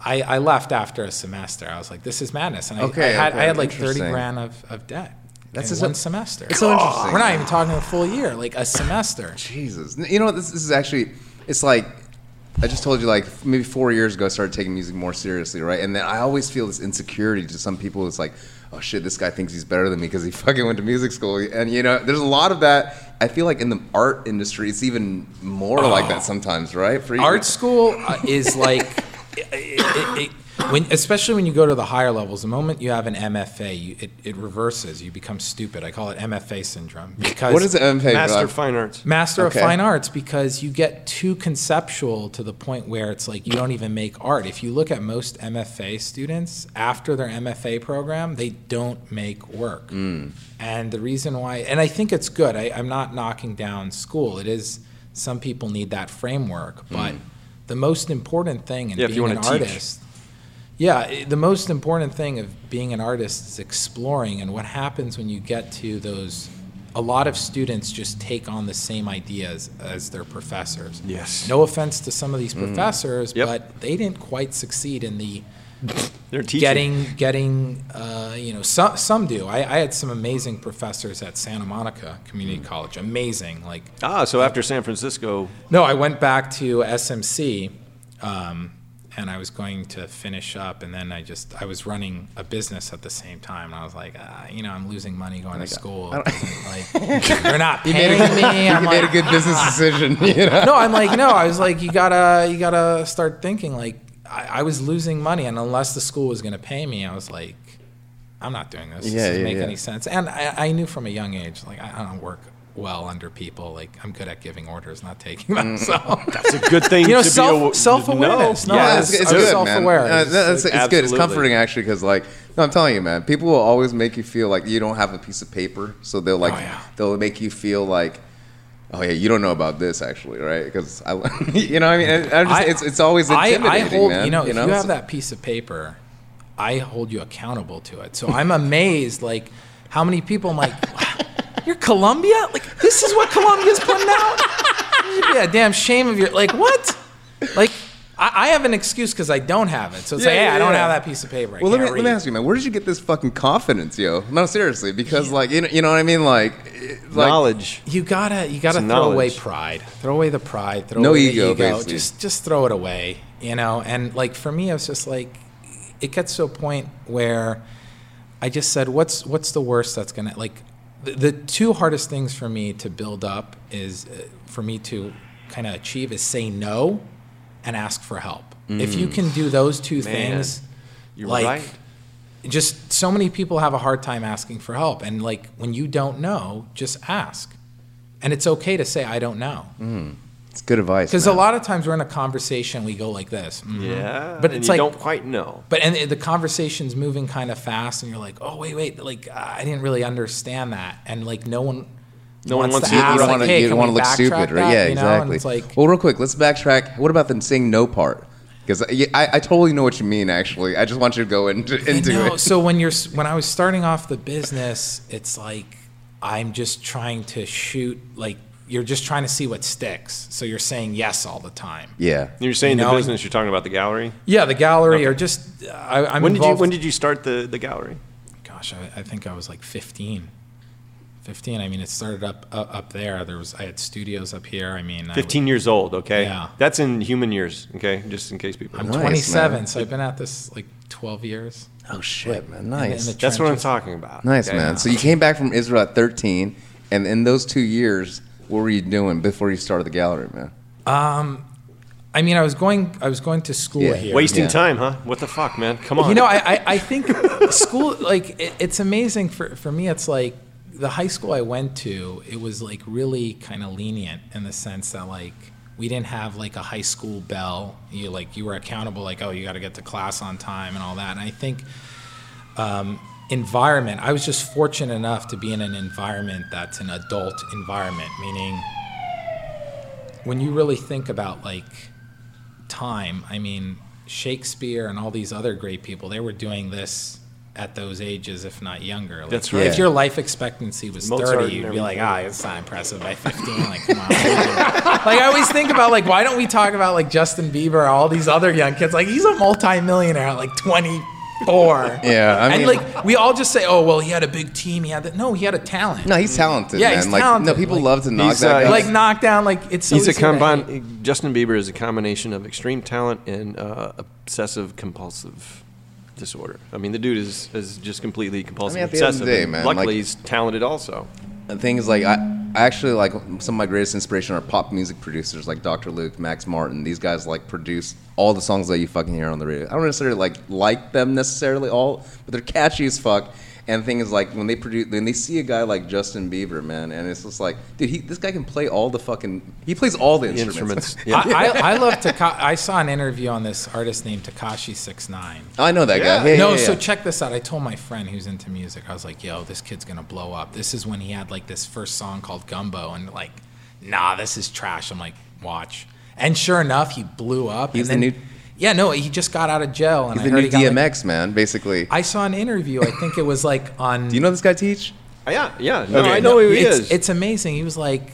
Speaker 4: I, I left after a semester. I was like, this is madness. And I,
Speaker 2: Okay,
Speaker 4: I, had,
Speaker 2: okay,
Speaker 4: I had like 30 grand of, of debt.
Speaker 2: That's
Speaker 4: in one
Speaker 2: a-
Speaker 4: semester.
Speaker 2: it's so interesting.
Speaker 4: We're not even talking a full year, like a semester. *sighs*
Speaker 2: Jesus. You know what? This, this is actually, it's like, I just told you, like, maybe four years ago, I started taking music more seriously, right? And then I always feel this insecurity to some people. It's like, oh shit, this guy thinks he's better than me because he *laughs* fucking went to music school. And, you know, there's a lot of that I feel like in the art industry, it's even more like that sometimes, right? For
Speaker 4: art school uh, is like it, it, it, when especially when you go to the higher levels the moment you have an mfa you, it, it reverses you become stupid i call it mfa syndrome because
Speaker 2: What is the MFA?
Speaker 3: Master of Fine Arts.
Speaker 4: master
Speaker 2: Okay.
Speaker 4: of fine arts because you get too conceptual to the point where it's like you don't even make art if you look at most mfa students after their mfa program they don't make work hmm. and the reason why and i think it's good I, i'm not knocking down school it is some people need that framework hmm. but the most important thing in
Speaker 3: Yeah, if you
Speaker 4: being an
Speaker 3: wanna teach.
Speaker 4: Artist yeah, the most important thing of being an artist is exploring, and what happens when you get to those. A lot of students just take on the same ideas as their professors.
Speaker 3: Yes.
Speaker 4: No offense to some of these professors,
Speaker 3: Yep.
Speaker 4: but they didn't quite succeed in the
Speaker 3: They're teaching.
Speaker 4: getting getting. Uh, you know, some some do. I, I had some amazing professors at Santa Monica Community College. Amazing, like
Speaker 3: Ah, so after San Francisco,
Speaker 4: no, I went back to SMC, um, and I was going to finish up, and then I just I was running a business at the same time, and I was like, ah, you know, I'm losing money going to school. Like *laughs* they're not paying me.
Speaker 2: You
Speaker 4: I'm
Speaker 2: made a
Speaker 4: like,
Speaker 2: good business decision, *laughs* you know?
Speaker 4: no, I'm like, no, I was like, you gotta you gotta start thinking like I, I was losing money, and unless the school was gonna pay me, I was like. I'm not doing this.
Speaker 2: Yeah,
Speaker 4: this doesn't
Speaker 2: yeah,
Speaker 4: make
Speaker 2: yeah.
Speaker 4: any sense. And I, I knew from a young age, like I, I don't work well under people. Like I'm good at giving orders, not taking them.
Speaker 2: Mm.
Speaker 4: So *laughs*
Speaker 3: that's a good thing
Speaker 4: You know, self,
Speaker 3: be self
Speaker 4: awareness.
Speaker 3: No,
Speaker 4: No,
Speaker 2: yeah,
Speaker 3: yeah,
Speaker 2: it's,
Speaker 4: it's-
Speaker 2: it's good, man. Uh,
Speaker 4: It's
Speaker 2: that's- it's, good. It's comforting actually because, like, no, I'm telling you, man. People will always make you feel like you don't have a piece of paper, so they'll like
Speaker 4: Oh, yeah.
Speaker 2: they'll make you feel like. Oh yeah, you don't know about this actually, right? Because I, *laughs* you know, I mean, I, I just,
Speaker 4: I-
Speaker 2: it's it's always intimidating,
Speaker 4: I hold,
Speaker 2: man.
Speaker 4: you know, if you have
Speaker 2: So-
Speaker 4: that piece of paper, I hold you accountable to it. So I'm amazed, like, how many people I'm like, *laughs* you're Columbia? Like, this is what Columbia's putting out? Yeah, damn shame of your, like, what? Like, I, I have an excuse because I don't have it. So it's
Speaker 2: Yeah,
Speaker 4: like, hey,
Speaker 2: yeah,
Speaker 4: I don't
Speaker 2: yeah.
Speaker 4: have that piece of paper. I
Speaker 2: Well, let me,
Speaker 4: can't
Speaker 2: let me
Speaker 4: read.
Speaker 2: ask you, man. Where did you get this fucking confidence, yo? No, seriously, because like you know, you know what I mean, like, eh, like
Speaker 3: knowledge.
Speaker 4: You gotta, you gotta
Speaker 3: It's
Speaker 4: throw away pride. Throw away the pride. Throw
Speaker 2: No
Speaker 4: away
Speaker 2: ego,
Speaker 4: the ego.
Speaker 2: basically.
Speaker 4: Just, just throw it away. You know. And like for me, it was just like, it gets to a point where I just said, what's what's the worst that's gonna like. The, the two hardest things for me to build up is uh, for me to kind of achieve is say no and ask for help. If you can do those two
Speaker 3: Man,
Speaker 4: things,
Speaker 3: You're
Speaker 4: like,
Speaker 3: right.
Speaker 4: just so many people have a hard time asking for help and like when you don't know just ask and it's okay to say i don't know
Speaker 2: it's good advice.
Speaker 4: because a lot of times we're in a conversation we go like this mhm.
Speaker 3: Yeah,
Speaker 4: but
Speaker 3: and
Speaker 4: it's
Speaker 3: you
Speaker 4: like
Speaker 3: don't quite know.
Speaker 4: but and the conversation's moving kind of fast and you're like oh wait wait like i didn't really understand that and like no one
Speaker 3: No one wants
Speaker 4: to
Speaker 3: to-
Speaker 2: you,
Speaker 4: ask,
Speaker 2: you don't
Speaker 4: like,
Speaker 2: want to
Speaker 4: hey,
Speaker 2: you don't want to look stupid,
Speaker 4: backtrack
Speaker 2: right? Yeah,
Speaker 4: You know?
Speaker 2: Exactly.
Speaker 4: it's like
Speaker 2: well, real quick, let's backtrack. What about the saying no part? Because I, I totally know what you mean. Actually, I just want you to go into into it.
Speaker 4: so when you're when I was starting off the business, it's like I'm just trying to shoot like you're just trying to see what sticks. So you're saying yes all the time.
Speaker 2: Yeah.
Speaker 3: You're saying
Speaker 4: You
Speaker 3: the business. You're talking about the gallery.
Speaker 4: Yeah, the gallery
Speaker 3: Okay.
Speaker 4: or just uh, I, I'm
Speaker 3: when did you When did you start the the gallery?
Speaker 4: Gosh, I, I think I was like 15. 15. I mean, it started up up, up there. There was I had studios up here. I mean, I,
Speaker 3: 15 years old. Okay.
Speaker 4: Yeah.
Speaker 3: That's in human years. Okay, just in case people.
Speaker 4: I'm
Speaker 2: Nice,
Speaker 4: 27,
Speaker 2: man.
Speaker 4: so I've been at this like 12 years.
Speaker 2: Oh shit, man!
Speaker 4: in
Speaker 2: Nice,
Speaker 4: the
Speaker 3: That's what I'm talking about.
Speaker 2: nice,
Speaker 3: okay?
Speaker 2: man. So you came back from Israel at 13, and in those two years, what were you doing before you started the gallery, man?
Speaker 4: I mean, I was going I was going to school
Speaker 2: Yeah.
Speaker 4: here.
Speaker 3: Wasting
Speaker 2: Yeah.
Speaker 3: time, huh? What the fuck, man? Come on.
Speaker 4: You know, I, I, I think *laughs* school, like, it, it's amazing for, for me. It's like the high school I went to, it was like really kind of lenient in the sense that, like, we didn't have like a high school bell. You like, you were accountable, like, oh, you got to get to class on time and all that. And I think um, environment, I was just fortunate enough to be in an environment that's an adult environment, meaning when you really think about like time, I mean, Shakespeare and all these other great people, they were doing this at those ages, if not younger. Like,
Speaker 3: That's
Speaker 2: right.
Speaker 4: If your life expectancy was
Speaker 3: Mozart
Speaker 4: 30, you'd be like, ah, it's not impressive by 15. Like, come on. *laughs* like, I always think about, like, why don't we talk about, like, Justin Bieber, all these other young kids? Like, he's a multimillionaire at, like, 24.
Speaker 2: Yeah, I
Speaker 4: and, like, we all just say, oh, well, he had a big team. He had that. No, he had a talent.
Speaker 2: No, he's talented,
Speaker 4: Yeah,
Speaker 2: man.
Speaker 4: he's
Speaker 2: like,
Speaker 4: talented.
Speaker 2: no, people
Speaker 4: Like,
Speaker 2: love to knock
Speaker 3: he's,
Speaker 2: that
Speaker 3: uh,
Speaker 2: guy.
Speaker 4: like, knock down, like, it's so
Speaker 3: He's a
Speaker 4: easy to
Speaker 3: combine. Justin Bieber is a combination of extreme talent and uh, obsessive compulsive disorder. I mean, the dude is, is just completely compulsive
Speaker 2: at the end of
Speaker 3: obsessive.
Speaker 2: the day, man,
Speaker 3: Luckily,
Speaker 2: like-
Speaker 3: he's talented also.
Speaker 2: The thing is, like, I I actually like some of my greatest inspiration are pop music producers like Dr. Luke, Max Martin. These guys like produce all the songs that you fucking hear on the radio. I don't necessarily like like them necessarily all, but they're catchy as fuck. And the thing is, like, when they produce, when they see a guy like Justin Bieber, man, and it's just like, dude, he, this guy can play all the fucking, he plays all the
Speaker 3: The
Speaker 2: instruments.
Speaker 3: instruments. Yeah.
Speaker 4: I, I, I love Tekashi. I saw an interview on this artist named Tekashi Six Nine.
Speaker 2: I know that
Speaker 3: Yeah.
Speaker 2: guy. Hey,
Speaker 4: no,
Speaker 2: yeah,
Speaker 4: so check this out. I told my friend who's into music, I was like, yo, this kid's gonna blow up. This is when he had like this first song called Gummo, and like, nah, this is trash. I'm like, watch. And sure enough, he blew up.
Speaker 2: He's
Speaker 4: and
Speaker 2: the new-
Speaker 4: Yeah, no, he just got out of jail, and
Speaker 2: he's
Speaker 4: I
Speaker 2: the
Speaker 4: heard
Speaker 2: new
Speaker 4: he got, like-
Speaker 2: DMX man, basically.
Speaker 4: I saw an interview. I think it was like *laughs* on.
Speaker 2: Do you know this guy Teach?
Speaker 3: Uh, yeah, yeah. No,
Speaker 2: Okay.
Speaker 3: I know who he
Speaker 4: it's,
Speaker 3: is.
Speaker 4: It's amazing. He was like,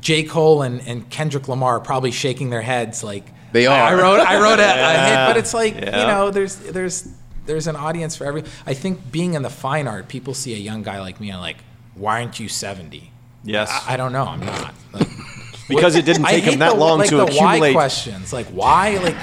Speaker 4: J. Cole and, and Kendrick Lamar are probably shaking their heads like
Speaker 2: They
Speaker 4: I- I
Speaker 2: are.
Speaker 4: wrote I wrote a, a *laughs* hit, but it's like
Speaker 3: Yeah.
Speaker 4: you know there's there's there's an audience for every. I think being in the fine art, people see a young guy like me and like, why aren't you seventy?
Speaker 3: Yes.
Speaker 4: I, I don't know. I'm not. Like, *laughs*
Speaker 3: because it didn't take him that
Speaker 4: the,
Speaker 3: long
Speaker 4: like
Speaker 3: to
Speaker 4: the
Speaker 3: accumulate.
Speaker 4: why questions. Like why? Like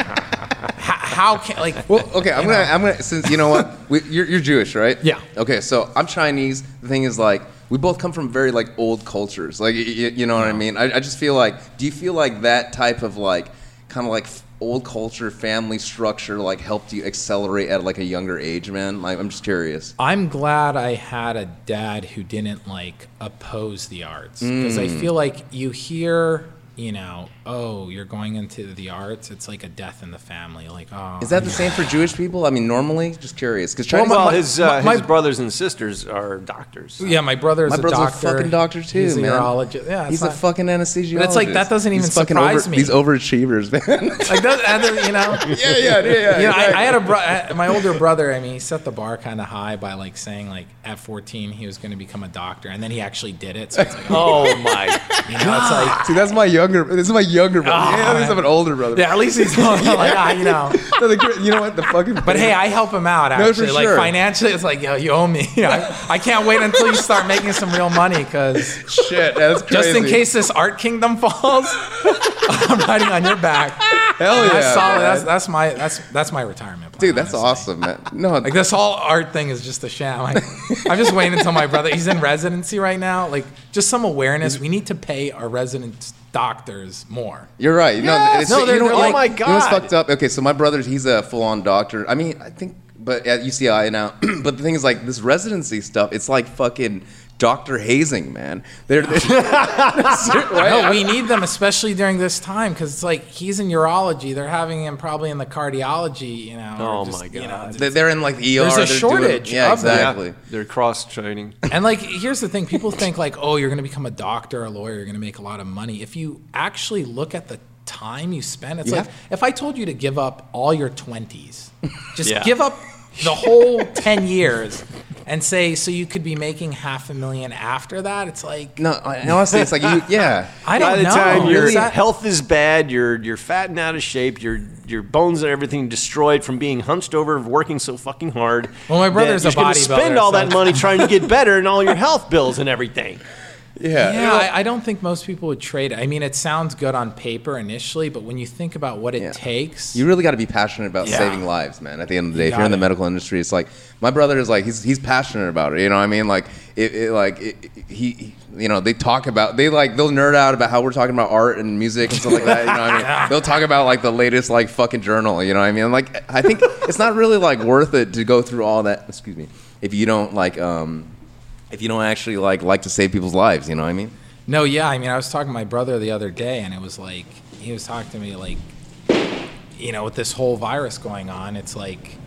Speaker 4: how, can like?
Speaker 2: Well, okay, I'm gonna,
Speaker 4: know.
Speaker 2: I'm gonna, since you know what, we, you're, you're Jewish, right?
Speaker 4: Yeah.
Speaker 2: Okay, so I'm Chinese. The thing is, like, we both come from very like old cultures. Like, y- y- you know what I mean? I, I just feel like, do you feel like that type of like, kind of like old culture family structure like helped you accelerate at like a younger age, man? Like, I'm just curious.
Speaker 4: I'm glad I had a dad who didn't like oppose the arts because I
Speaker 2: Mm.
Speaker 4: feel like you hear, you know, oh, you're going into the arts. It's like a death in the family. Like, oh,
Speaker 2: Is that the same for Jewish people? I mean, normally, just curious, because
Speaker 4: Well,
Speaker 2: Chinese.
Speaker 3: well, his uh,
Speaker 4: my-
Speaker 3: his brothers and sisters are doctors.
Speaker 4: Yeah, my brother is
Speaker 2: my
Speaker 4: a
Speaker 2: brother's
Speaker 4: doctor.
Speaker 2: a fucking doctor too,
Speaker 4: He's a
Speaker 2: man.
Speaker 4: urologist. Yeah, it's
Speaker 2: he's a fucking anesthesiologist.
Speaker 4: But it's like, that doesn't even
Speaker 2: These
Speaker 4: surprise
Speaker 2: over,
Speaker 4: me.
Speaker 2: These overachievers, man. *laughs*
Speaker 4: like that, that doesn't- you know. *laughs*
Speaker 2: yeah, yeah, yeah, yeah.
Speaker 4: You know, I,
Speaker 2: right.
Speaker 4: I had a bro- I- my older brother. I mean, he set the bar kind of high by like saying like at 14 he was going to become a doctor, and then he actually did it. So it's like, oh,
Speaker 3: Oh my!
Speaker 4: you know, it's like, *laughs*
Speaker 2: See, that's my younger. This is my younger brother.
Speaker 4: Oh,
Speaker 2: yeah, at least. I'm an older brother.
Speaker 4: yeah, at least he's *laughs* like, ah, you know. *laughs*
Speaker 2: No, the you know what? The fucking.
Speaker 4: But hey, I help him out
Speaker 2: No, for
Speaker 4: actually. Like
Speaker 2: sure.
Speaker 4: financially, it's like, yo, you owe me. *laughs* I, I can't wait until you start making some real money because
Speaker 2: shit. That's crazy.
Speaker 4: just in case this art kingdom falls, I'm riding on your back.
Speaker 2: Hell yeah,
Speaker 4: that's solid. That's that's my that's that's my retirement plan.
Speaker 2: Dude, that's
Speaker 4: honestly.
Speaker 2: awesome, man. No,
Speaker 4: Like this whole art thing is just a sham. I, I'm just waiting until my brother. He's in residency right now. Like just some awareness. We need to pay our resident doctors more.
Speaker 2: you're right. No,
Speaker 3: Yes.
Speaker 2: it's,
Speaker 4: No,
Speaker 2: you
Speaker 4: they're-
Speaker 2: know,
Speaker 4: they're
Speaker 2: like,
Speaker 3: like-
Speaker 2: You know what's
Speaker 3: God.
Speaker 2: fucked up? Okay, so my brother, he's a full-on doctor. I mean, I think, but at UCI now. *clears throat* but the thing is, like, this residency stuff, it's like fucking doctor hazing, man. They're, they're *laughs* right?
Speaker 4: No, we need them, especially during this time, because it's like he's in urology. They're having him probably in the cardiology. You know.
Speaker 3: Oh
Speaker 4: just,
Speaker 3: my
Speaker 4: you know,
Speaker 3: God.
Speaker 2: They're- They're in like the ER.
Speaker 4: There's a
Speaker 2: they're doing-
Speaker 4: shortage
Speaker 2: yeah, exactly.
Speaker 3: Yeah, they're cross training. *laughs*
Speaker 4: And like, here's the thing: people think like, oh, you're going to become a doctor a lawyer, you're going to make a lot of money. If you actually look at the time you spend, it's
Speaker 2: Yeah.
Speaker 4: like if I told you to give up all your twenties, just
Speaker 3: Yeah.
Speaker 4: give up the whole ten years, and say so you could be making half a million after that. It's like
Speaker 2: No, I- honestly, it's like you. *laughs* Yeah.
Speaker 4: I
Speaker 3: By
Speaker 4: don't
Speaker 3: the
Speaker 4: know.
Speaker 3: time your
Speaker 4: Is that-
Speaker 3: health is bad, you're you're fat and out of shape, your your bones and everything destroyed from being hunched over, working so fucking hard.
Speaker 4: Well, my brother's
Speaker 3: that
Speaker 4: a
Speaker 3: you're gonna
Speaker 4: bodybuilder,
Speaker 3: Spend all
Speaker 4: so-
Speaker 3: that money *laughs* trying to get better, and all your health bills and everything.
Speaker 2: Yeah.
Speaker 4: Yeah, I, I don't think most people would trade. it. I mean, it sounds good on paper initially, but when you think about what it
Speaker 2: Yeah.
Speaker 4: takes,
Speaker 2: You really got to be passionate about
Speaker 4: Yeah.
Speaker 2: saving lives, man. At the end of the day,
Speaker 4: You
Speaker 2: if you're in the
Speaker 4: gotta.
Speaker 2: medical industry, it's like my brother is like he's he's passionate about it. You know what I mean? Like it, it like it, it- he, he- you know, they talk about they like they'll nerd out about how we're talking about art and music and stuff like that. You know what I mean? *laughs* They'll talk about like the latest like fucking journal. You know what I mean? Like I think it's not really like worth it to go through all that. Excuse me. If you don't like um, if you don't actually like like to save people's lives, you know what I mean?
Speaker 4: No, yeah. I mean, I was talking to my brother the other day, and it was like he was talking to me like, you know, with this whole virus going on, it's like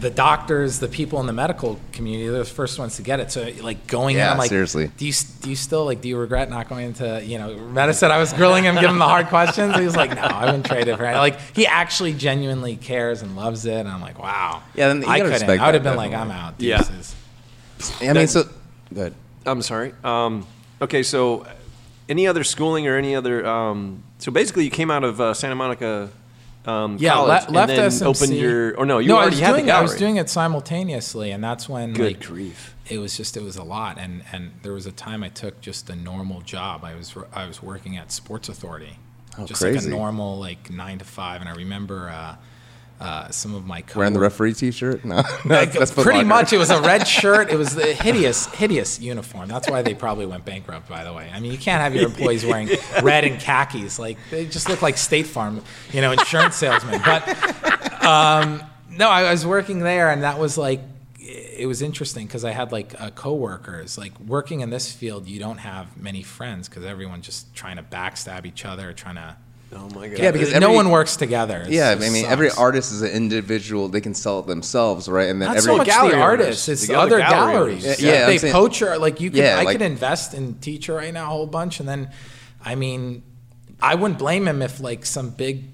Speaker 4: the doctors, the people in the medical community, they're the first ones to get it. So like going in, I'm like,
Speaker 2: seriously.
Speaker 4: Do you do you still like do you regret not going into you know medicine? I was grilling him, giving him the hard questions. He was like, No, I wouldn't trade it for anything. Like he actually genuinely cares and loves it. And I'm like, Wow.
Speaker 2: Yeah, then you
Speaker 4: I couldn't. I would have
Speaker 2: that,
Speaker 4: been like, I'm
Speaker 2: definitely.
Speaker 4: out.
Speaker 3: Yeah.
Speaker 4: Deuces.
Speaker 2: I mean, so good.
Speaker 3: I'm sorry. Um, okay, so uh, any other schooling or any other? Um, so basically, you came out of uh, Santa Monica. Um,
Speaker 4: Yeah,
Speaker 3: college
Speaker 4: le- left
Speaker 3: and then
Speaker 4: SMC.
Speaker 3: opened your. Or no, you
Speaker 4: no,
Speaker 3: already had
Speaker 4: doing
Speaker 3: the
Speaker 4: it. I was doing it simultaneously, and that's when
Speaker 3: Good
Speaker 4: like
Speaker 3: grief.
Speaker 4: it was just it was a lot. And and there was a time I took just a normal job. I was I was working at Sports Authority,
Speaker 2: Oh,
Speaker 4: just like
Speaker 2: crazy.
Speaker 4: a normal like nine to five. And I remember uh, uh, some of my
Speaker 2: Wearing the referee T-shirt? No, *laughs*
Speaker 4: pretty much, it was a red *laughs* shirt. It was the hideous, hideous uniform. That's why they probably went bankrupt. By the way, I mean you can't have your employees wearing *laughs* red and khakis. Like they just look like State Farm, you know, insurance salesmen. But um, no, I was working there, and that was like it was interesting because I had like uh, coworkers. Like working in this field, you don't have many friends because everyone's just trying to backstab each other, trying to.
Speaker 3: Oh my god.
Speaker 2: Yeah, because
Speaker 4: no one works together. It's-
Speaker 2: Yeah, I mean, every artist is an individual. They can sell it themselves, right? And then
Speaker 4: Not
Speaker 2: every
Speaker 4: so much
Speaker 3: gallery
Speaker 4: the artists; it's
Speaker 3: the
Speaker 4: the
Speaker 3: other
Speaker 4: other
Speaker 3: gallery
Speaker 4: galleries.
Speaker 3: owners.
Speaker 2: Yeah, yeah,
Speaker 4: they
Speaker 2: saying-
Speaker 4: poach your like you could.
Speaker 2: Yeah,
Speaker 4: I
Speaker 2: like-
Speaker 4: could invest in teacher right now a whole bunch, and then, I mean, I wouldn't blame him if like some big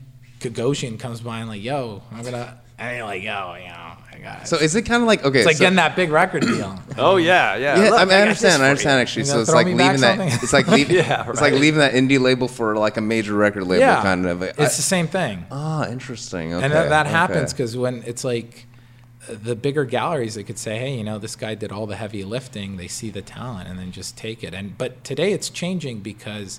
Speaker 4: Gagosian comes by and like, yo, I'm gonna, and you're like, yo, you know, I got.
Speaker 2: So is it kind of like okay?
Speaker 4: it's like
Speaker 2: so,
Speaker 4: getting that big record deal.
Speaker 3: Oh yeah, yeah.
Speaker 2: Yeah,
Speaker 3: Look,
Speaker 2: I mean, I understand. I understand actually. So it's like leaving that. It's like leaving.
Speaker 3: Yeah,
Speaker 2: It's like leaving that indie label for like a major record label,
Speaker 4: yeah,
Speaker 2: kind of. I-
Speaker 4: It's the same thing.
Speaker 2: ah, interesting. Okay,
Speaker 4: and that, that
Speaker 2: okay.
Speaker 4: happens because when it's like uh, the bigger galleries they could say hey you know this guy did all the heavy lifting they see the talent and then just take it and but today it's changing because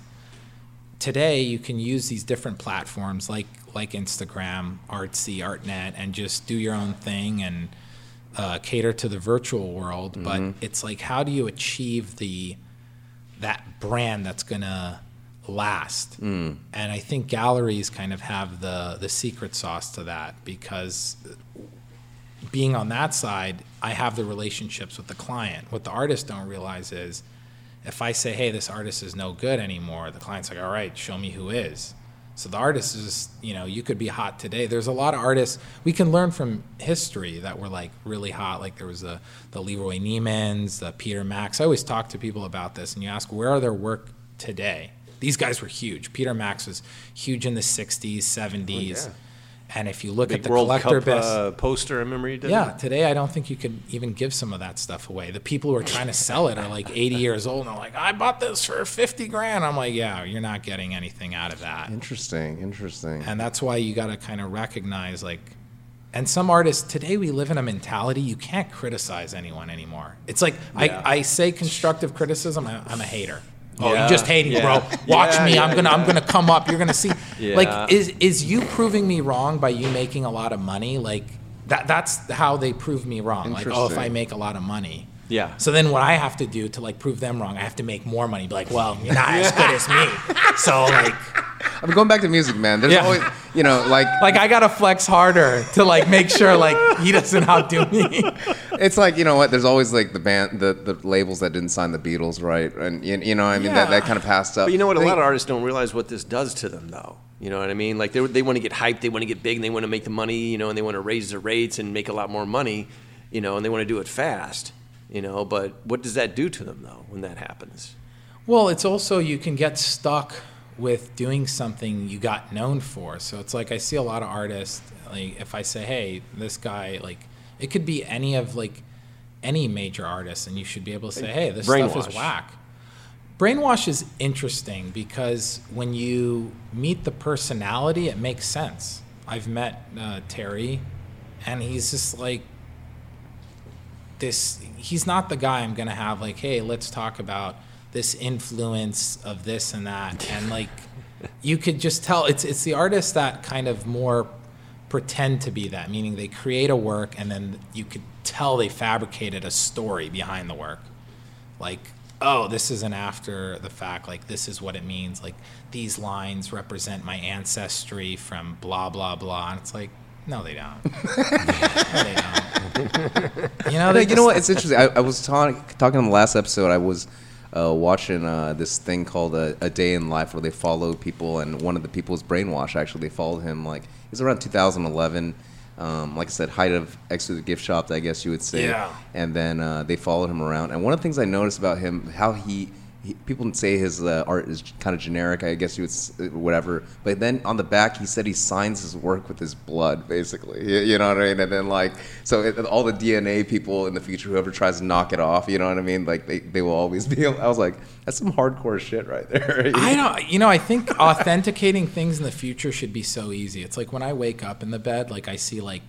Speaker 4: today you can use these different platforms like like instagram artsy artnet and just do your own thing and uh, cater to the virtual world but it's like how do you achieve the that brand that's gonna last. And I think galleries kind of have the the secret sauce to that because being on that side, I have the relationships with the client. What the artists don't realize is if I say, "Hey, this artist is no good anymore," the client's like, "All right, show me who is." So the artist is, you know, you could be hot today. There's a lot of artists we can learn from history that were like really hot. Like there was the the Leroy Neiman's, the Peter Max. I always talk to people about this, and you ask, where are their work today? These guys were huge. Peter Max was huge in the '60s, '70s, and if you look
Speaker 3: Big
Speaker 4: at the
Speaker 3: World
Speaker 4: collector
Speaker 3: Cup
Speaker 4: best,
Speaker 3: uh, poster. I remember you did.
Speaker 4: yeah, today I don't think you could even give some of that stuff away. The people who are trying to sell it are like 80 years old and they're like, I bought this for 50 grand. I'm like, yeah, you're not getting anything out of that.
Speaker 2: Interesting. Interesting.
Speaker 4: And that's why you got to kind of recognize like, and some artists today we live in a mentality you can't criticize anyone anymore. It's like
Speaker 3: Yeah.
Speaker 4: I, I say constructive criticism, I, I'm a hater. Oh,
Speaker 3: Yeah,
Speaker 4: you just hating,
Speaker 3: yeah.
Speaker 4: bro. Watch
Speaker 3: Yeah,
Speaker 4: me. I'm gonna I'm gonna come up. You're gonna see. Like, is is you proving me wrong by you making a lot of money? Like that that's how they prove me wrong. Like, oh, if I make a lot of money.
Speaker 3: Yeah.
Speaker 4: So then what I have to do to like prove them wrong, I have to make more money. Be like, well, you're not as good as me. So like
Speaker 2: I'm going back to music, man. There's
Speaker 4: Yeah.
Speaker 2: always, you know, like
Speaker 4: like I gotta flex harder to like make sure like he doesn't outdo me.
Speaker 2: it's like you know what? There's always like the band, the, the labels that didn't sign the Beatles, right? And you, you know, I mean that, that kind of passed up.
Speaker 3: But you know what? A
Speaker 2: I
Speaker 3: lot of artists don't realize what this does to them, though. You know what I mean? Like they they want to get hyped, they want to get big, and they want to make the money. You know, and they want to raise their rates and make a lot more money. You know, and they want to do it fast. You know, but what does that do to them though when that happens?
Speaker 4: Well, it's also you can get stuck with doing something you got known for. So it's like I see a lot of artists like if I say, "Hey, this guy like it could be any of like any major artist and you should be able to say, "Hey, this stuff is whack." Brainwash is interesting because when you meet the personality, it makes sense. I've met uh, Terry, and he's just like this he's not the guy I'm gonna have like, hey, let's talk about this influence of this and that. *laughs* And like you could just tell it's it's the artists that kind of more pretend to be that, meaning they create a work and then you could tell they fabricated a story behind the work. Like, oh, this isn't after the fact, like this is what it means. Like these lines represent my ancestry from blah blah blah. And it's like, no, they don't. *laughs* no, they don't. *laughs* You know,
Speaker 2: you know what? It's interesting. I, I was ta- talking on the last episode. I was uh, watching uh, this thing called a, a Day in Life, where they follow people, and one of the people was brainwashed. Actually, they followed him like it was around 2011. Um, like I said, height of exclusive gift shop, I guess you would say.
Speaker 4: Yeah.
Speaker 2: And then uh, they followed him around. And one of the things I noticed about him, how he, he people say his uh, art is kind of generic. I guess you would whatever. But then on the back, he said he signs his work with his blood, basically. You, you know what I mean? And then like, so it, all the DNA people in the future, whoever tries to knock it off, you know what I mean? Like they, they will always *laughs* be. I was like, that's some hardcore shit right there. *laughs*
Speaker 4: I don't, you know, I think *laughs* authenticating things in the future should be so easy. It's like when I wake up in the bed, like I see like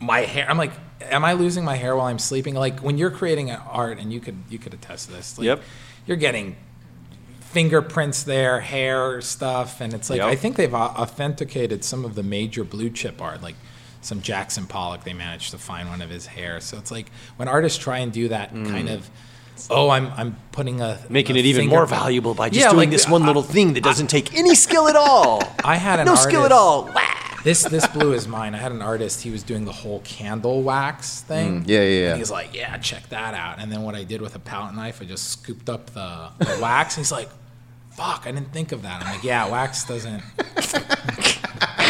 Speaker 4: my hair. I'm like, am I losing my hair while I'm sleeping? Like when you're creating an art, and you could you could attest to this. Like,
Speaker 3: Yep.
Speaker 4: You're getting fingerprints there, hair stuff, and it's like
Speaker 3: Yep.
Speaker 4: I think they've authenticated some of the major blue chip art, like some Jackson Pollock. They managed to find one of his hair. So it's like when artists try and do that
Speaker 3: Mm.
Speaker 4: kind of, oh, I'm I'm putting a
Speaker 3: Making
Speaker 4: a
Speaker 3: it even more valuable by just
Speaker 4: Yeah,
Speaker 3: doing
Speaker 4: like,
Speaker 3: this one
Speaker 4: I-
Speaker 3: little thing that doesn't take any skill at all. *laughs*
Speaker 4: I had an
Speaker 3: no skill at all. Wah!
Speaker 4: This this blew his mind. I had an artist. He was doing the whole candle wax thing.
Speaker 2: Mm, yeah, yeah, yeah.
Speaker 4: And he's like, "Yeah, check that out." And then what I did with a palette knife, I just scooped up the, the wax. And he's like, "Fuck, I didn't think of that." I'm like, "Yeah, wax doesn't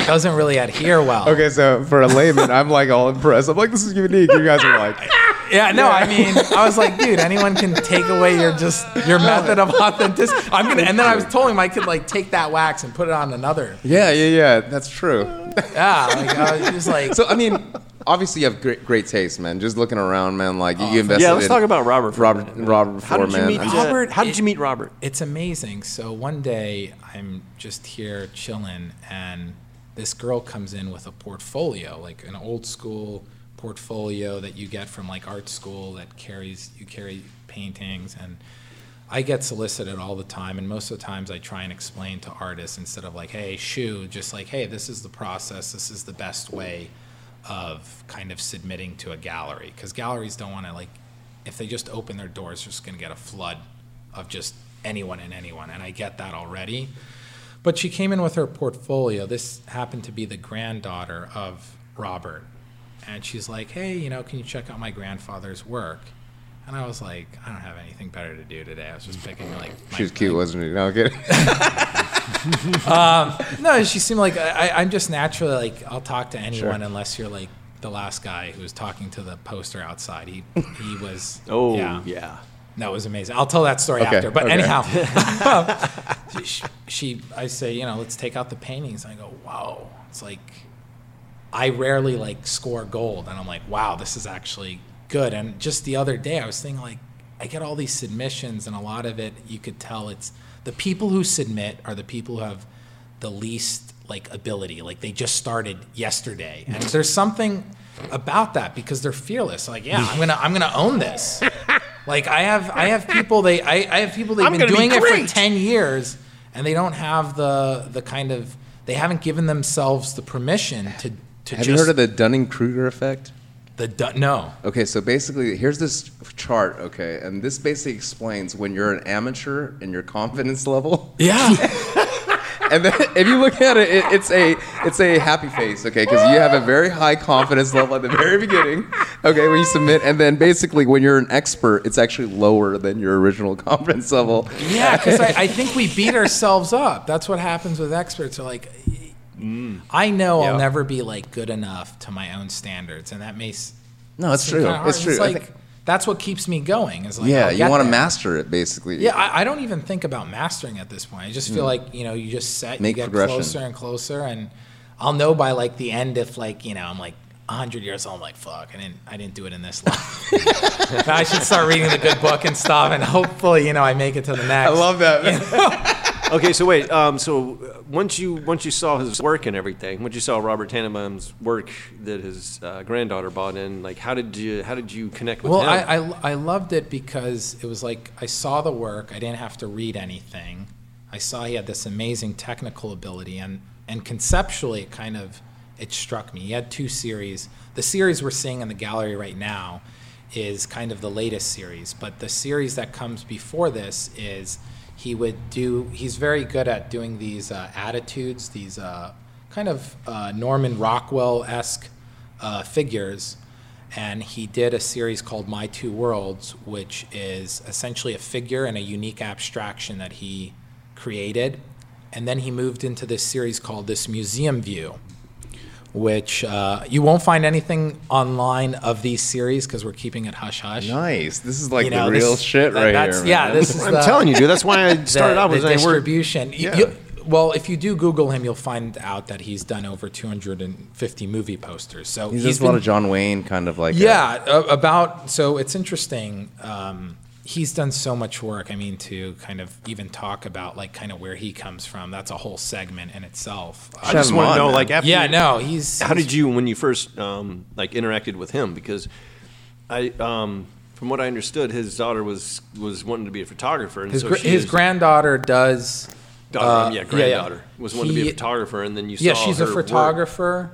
Speaker 4: doesn't really adhere well."
Speaker 2: Okay, so for a layman, I'm like all impressed. I'm like, this is unique. You guys are like, *laughs*
Speaker 4: Yeah, no, I mean, I was like, dude, anyone can take away your just your method of authenticity. I'm gonna, and then I was told him I could like take that wax and put it on another.
Speaker 2: yeah, yeah, yeah, that's true.
Speaker 4: Yeah, like I was just like,
Speaker 2: So I mean, obviously you have great, great taste, man. Just looking around, man, like you invested.
Speaker 3: Yeah, let's
Speaker 2: in
Speaker 3: talk about Robert. For a
Speaker 2: Robert,
Speaker 3: minute.
Speaker 2: Robert
Speaker 3: How
Speaker 2: before,
Speaker 3: did you
Speaker 2: man.
Speaker 3: meet
Speaker 2: I'm-
Speaker 3: uh,
Speaker 4: Robert,
Speaker 3: How did
Speaker 4: it-
Speaker 3: you meet Robert?
Speaker 4: It's amazing. So one day I'm just here chilling, and this girl comes in with a portfolio, like an old school portfolio that you get from like art school that carries you carry paintings and I get solicited all the time, and most of the times I try and explain to artists instead of like, "Hey, shoe," just like, "Hey, this is the process. This is the best way of kind of submitting to a gallery." Because galleries don't want to like, if they just open their doors, they're just going to get a flood of just anyone and anyone, and I get that already. But she came in with her portfolio. This happened to be the granddaughter of Robert, and she's like, "Hey, you know, can you check out my grandfather's work?" And I was like, I don't have anything better to do today. I was just picking like. my-
Speaker 2: She was cute,
Speaker 4: like-
Speaker 2: wasn't she? No, I'm kidding. *laughs*
Speaker 4: Um, no, she seemed like I, I'm just naturally like I'll talk to anyone
Speaker 2: Sure.
Speaker 4: unless you're like the last guy who was talking to the poster outside. He he was. *laughs*
Speaker 3: Oh,
Speaker 4: yeah.
Speaker 3: yeah.
Speaker 4: That was amazing. I'll tell that story
Speaker 2: Okay,
Speaker 4: after. But
Speaker 2: okay.
Speaker 4: anyhow, *laughs* um, she, she, I say, you know, let's take out the paintings. I go, wow. It's like, I rarely like score gold. And I'm like, wow, this is actually good. And just the other day, I was thinking, like, I get all these submissions, and a lot of it, you could tell it's the people who submit are the people who have the least like ability. Like they just started yesterday, and there's something about that because they're fearless. Like, yeah, I'm gonna I'm gonna own this. Like I have I have people they I, I have people they've
Speaker 3: I'm
Speaker 4: been
Speaker 3: gonna be
Speaker 4: doing it for ten years and they don't have the the kind of they haven't given themselves the permission to to
Speaker 2: Have
Speaker 4: just
Speaker 2: you heard of the Dunning Kruger effect?
Speaker 4: The du- no
Speaker 2: Okay, so basically, here's this chart, okay, and this basically explains when you're an amateur and your confidence level.
Speaker 4: yeah *laughs*
Speaker 2: And then if you look at it, it it's a it's a happy face, okay, because you have a very high confidence level at the very beginning, okay, when you submit, and then basically when you're an expert, it's actually lower than your original *laughs* confidence level.
Speaker 4: yeah because I, I think we beat ourselves up that's what happens with experts are like I know
Speaker 3: Yeah.
Speaker 4: I'll never be like good enough to my own standards and that makes
Speaker 2: No, it's true.
Speaker 4: kinda.
Speaker 2: It's true. I
Speaker 4: like
Speaker 2: think-
Speaker 4: that's what keeps me going is like
Speaker 2: yeah, you want to master it, basically.
Speaker 4: Yeah, I, I don't even think about mastering at this point. I just feel like you know, you just set,
Speaker 2: Mm. Make
Speaker 4: you get closer and closer, and I'll know by like the end if like you know I'm like hundred years old. I'm like fuck, I didn't I didn't do it in this life. *laughs* I should start reading the good book and stuff, and hopefully you know I make it to the next.
Speaker 2: I love that. *laughs*
Speaker 3: Okay, so wait. Um, so uh, once you once you saw his work and everything, once you saw Robert Tanenbaum's work that his uh, granddaughter bought in, like how did you how did you connect with
Speaker 4: Well,
Speaker 3: him?
Speaker 4: I, I I loved it because it was like I saw the work. I didn't have to read anything. I saw he had this amazing technical ability, and and conceptually, it kind of it struck me. He had two series. The series we're seeing in the gallery right now is kind of the latest series, but the series that comes before this is he would do. He's very good at doing these uh, attitudes, these uh, kind of uh, Norman Rockwell esque uh, figures and he did a series called My Two Worlds, which is essentially a figure and a unique abstraction that he created. And then he moved into this series called This Museum View, which uh, you won't find anything online of these series because we're keeping it hush hush.
Speaker 2: nice. This is like
Speaker 4: You know,
Speaker 2: the real
Speaker 4: this-
Speaker 2: shit right here.
Speaker 4: yeah,
Speaker 2: man.
Speaker 4: this is
Speaker 3: I'm
Speaker 4: the-
Speaker 3: telling you, dude. That's why I *laughs* started out
Speaker 4: the
Speaker 3: with saying we're
Speaker 4: distribution.
Speaker 3: Yeah.
Speaker 4: you- well, if you do Google him, you'll find out that he's done over 250 movie posters. So
Speaker 2: He
Speaker 4: he's
Speaker 2: does a lot of John Wayne kind of like.
Speaker 4: yeah, a- about so it's interesting. Um, he's done so much work. I mean, to kind of even talk about like kind of where he comes from. That's a whole segment in itself.
Speaker 3: I just want to know,
Speaker 2: man.
Speaker 3: like, after
Speaker 4: yeah,
Speaker 3: you-
Speaker 4: no, he's.
Speaker 3: how did you when you first um, like interacted with him? Because I, um, from what I understood, his daughter was was wanting to be a photographer, and
Speaker 4: his
Speaker 3: so
Speaker 4: gra- his
Speaker 3: is-
Speaker 4: granddaughter does.
Speaker 3: daughter,
Speaker 4: uh,
Speaker 3: yeah,
Speaker 4: yeah,
Speaker 3: granddaughter
Speaker 4: yeah.
Speaker 3: was wanting to be a photographer, and then you saw
Speaker 4: Yeah, she's a
Speaker 3: her work.
Speaker 4: photographer.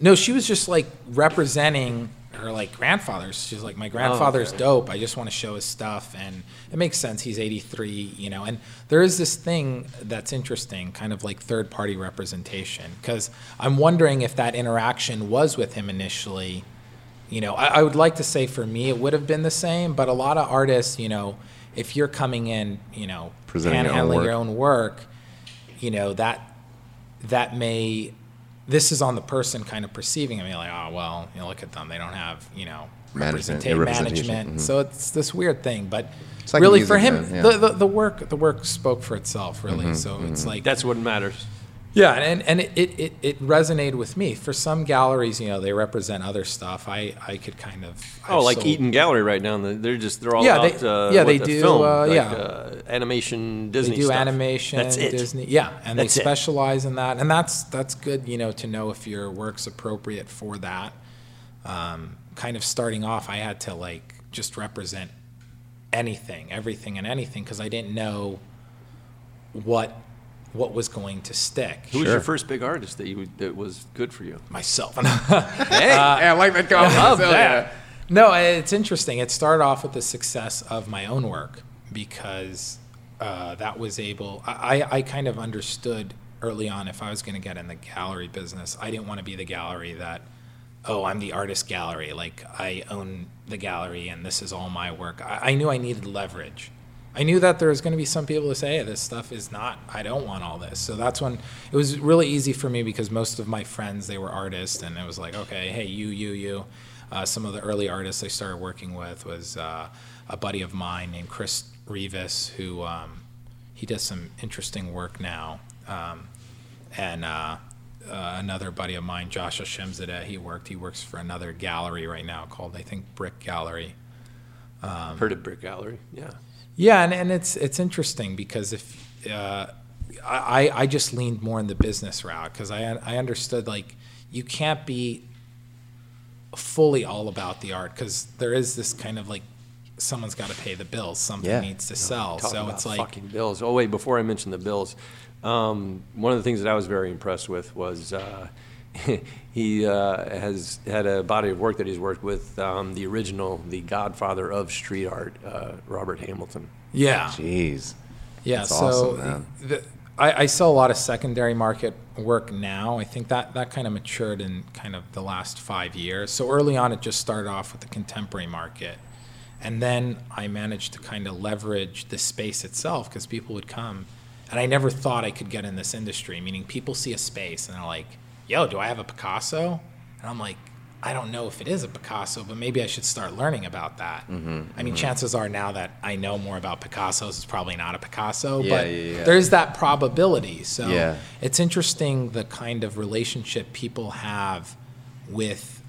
Speaker 4: No, she was just like representing her like grandfather's. She's like, my oh, grandfather's
Speaker 3: okay.
Speaker 4: dope. I just want to show his stuff, and it makes sense. He's 83, you know. And there is this thing that's interesting, kind of like third party representation, because I'm wondering if that interaction was with him initially. You know, I, I would like to say for me it would have been the same, but a lot of artists, you know, if you're coming in, you know,
Speaker 2: Presenting your own work.
Speaker 4: your own work, you know that that may this is on the person kind of perceiving it, I mean, like, oh well, you know, look at them, they don't have, you know,
Speaker 2: Management,
Speaker 4: representa-
Speaker 2: yeah, representation,
Speaker 4: management.
Speaker 2: mhm.
Speaker 4: So it's this weird thing, but
Speaker 2: It's like
Speaker 4: really for him,
Speaker 2: man, yeah.
Speaker 4: the, the the work the work spoke for itself, really.
Speaker 2: Mm-hmm,
Speaker 4: so it's like
Speaker 3: That's what matters.
Speaker 4: Yeah, and and it, it, it, it resonated with me. For some galleries, you know, they represent other stuff. I, I could kind of
Speaker 3: Oh,
Speaker 4: I've
Speaker 3: like
Speaker 4: sold-
Speaker 3: Eaton Gallery right now. and They're just they're all
Speaker 4: Yeah,
Speaker 3: about
Speaker 4: they-
Speaker 3: uh,
Speaker 4: yeah, they
Speaker 3: the
Speaker 4: do,
Speaker 3: film,
Speaker 4: uh,
Speaker 3: like,
Speaker 4: yeah.
Speaker 3: uh, animation
Speaker 4: They
Speaker 3: Disney
Speaker 4: do
Speaker 3: stuff.
Speaker 4: animation,
Speaker 3: That's it.
Speaker 4: Disney, yeah, and
Speaker 3: That's
Speaker 4: they
Speaker 3: it.
Speaker 4: specialize in that, and that's that's good, you know, to know if your work's appropriate for that. Um, kind of starting off, I had to like just represent anything, everything, and anything because I didn't know what what was going to stick.
Speaker 3: Who was your first big artist that you that was good for you?
Speaker 4: Myself. *laughs*
Speaker 2: Hey, yeah, I like that comment.
Speaker 4: love
Speaker 2: Hell
Speaker 4: that.
Speaker 2: yeah.
Speaker 4: No, it's interesting. It started off with the success of my own work because uh, that was able. I, I I kind of understood early on if I was going to get in the gallery business, I didn't want to be the gallery that, oh, I'm the artist gallery. Like I own the gallery and this is all my work. I, I knew I needed leverage. I knew that there was going to be some people who say, hey, this stuff is not, I don't want all this. So that's when it was really easy for me because most of my friends, they were artists and it was like, okay, hey, you, you, you. Uh, some of the early artists I started working with was uh, a buddy of mine named Chris Rivas, who um, he does some interesting work now. Um, and uh, uh, another buddy of mine, Joshua Shemzadeh, he worked. He works for another gallery right now called, I think, Brick Gallery.
Speaker 3: Heard of Brick Gallery? Yeah.
Speaker 4: Yeah, and, and it's it's interesting because if uh, I I just leaned more in the business route because I I understood like you can't be fully all about the art because there is this kind of like someone's got to pay the bills, something
Speaker 2: Yeah.
Speaker 4: needs to sell.
Speaker 3: Talk
Speaker 4: so it's like
Speaker 3: fucking bills. Oh wait, before I mention the bills, um, one of the things that I was very impressed with was uh, *laughs* he uh, has had a body of work that he's worked with um, the original, the Godfather of street art, uh, Robert Hambleton.
Speaker 4: yeah,
Speaker 2: Jeez.
Speaker 4: Yeah,
Speaker 2: That's
Speaker 4: so
Speaker 2: awesome, man.
Speaker 4: The, I, I sell a lot of secondary market work now. I think that that kind of matured in kind of the last five years. So early on, it just started off with the contemporary market, and then I managed to kind of leverage the space itself because people would come, and I never thought I could get in this industry. Meaning, people see a space and they're like, "Yo, do I have a Picasso?" And I'm like. I don't know if it is a Picasso, but maybe I should start learning about that.
Speaker 2: Mm-hmm,
Speaker 4: I mean, chances are now that I know more about Picassos, it's probably not a Picasso,
Speaker 2: Yeah,
Speaker 4: but
Speaker 2: yeah, yeah.
Speaker 4: there's that probability. So it's interesting the kind of relationship people have with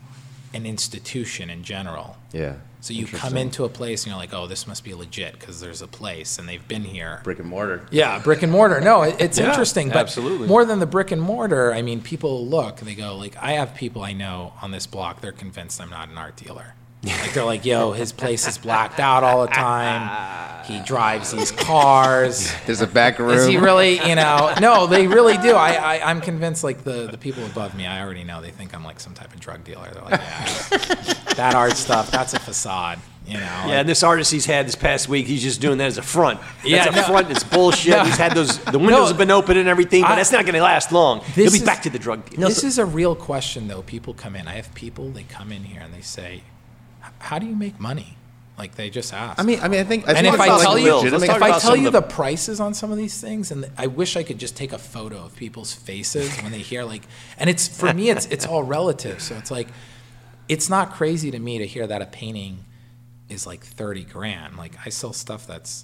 Speaker 4: an institution in general.
Speaker 2: Yeah.
Speaker 4: So you come into a place and you're like, oh, this must be legit because there's a place and they've been here.
Speaker 2: brick and mortar.
Speaker 4: Yeah, brick and mortar. No, it, it's
Speaker 3: Yeah,
Speaker 4: interesting, but
Speaker 3: absolutely.
Speaker 4: more than the brick and mortar, I mean, people look, they go like, I have people I know on this block. They're convinced I'm not an art dealer. Like they're like, yo, his place is blacked out all the time. He drives these cars.
Speaker 2: There's a back room.
Speaker 4: Is he really, you know? No, they really do. I, I, I'm convinced, like, the, the people above me, I already know, they think I'm like some type of drug dealer. They're like, yeah, *laughs* that art stuff, that's a facade, you know?
Speaker 3: Yeah, and this artist he's had this past week, he's just doing that as a front.
Speaker 4: Yeah,
Speaker 3: a
Speaker 4: no.
Speaker 3: front. It's bullshit.
Speaker 4: No.
Speaker 3: He's had those. The windows
Speaker 4: No.
Speaker 3: have been open and everything, but
Speaker 4: I-
Speaker 3: that's not going to last long. He'll be
Speaker 4: is-
Speaker 3: back to the drug deal.
Speaker 4: this is a real question, though. People come in. I have people, they come in here and they say, how do you make money? Like, they just ask.
Speaker 2: I mean, I mean, I think. I
Speaker 4: and
Speaker 2: think
Speaker 4: if
Speaker 2: it's
Speaker 4: I
Speaker 2: like
Speaker 4: tell you,
Speaker 3: Let's
Speaker 2: legitimate-
Speaker 4: if I tell you the
Speaker 3: the-
Speaker 4: prices on some of these things, and I wish I could just take a photo of people's faces when they hear like, and it's for me, it's it's all relative. So it's like, it's not crazy to me to hear that a painting is like thirty grand. Like I sell stuff that's.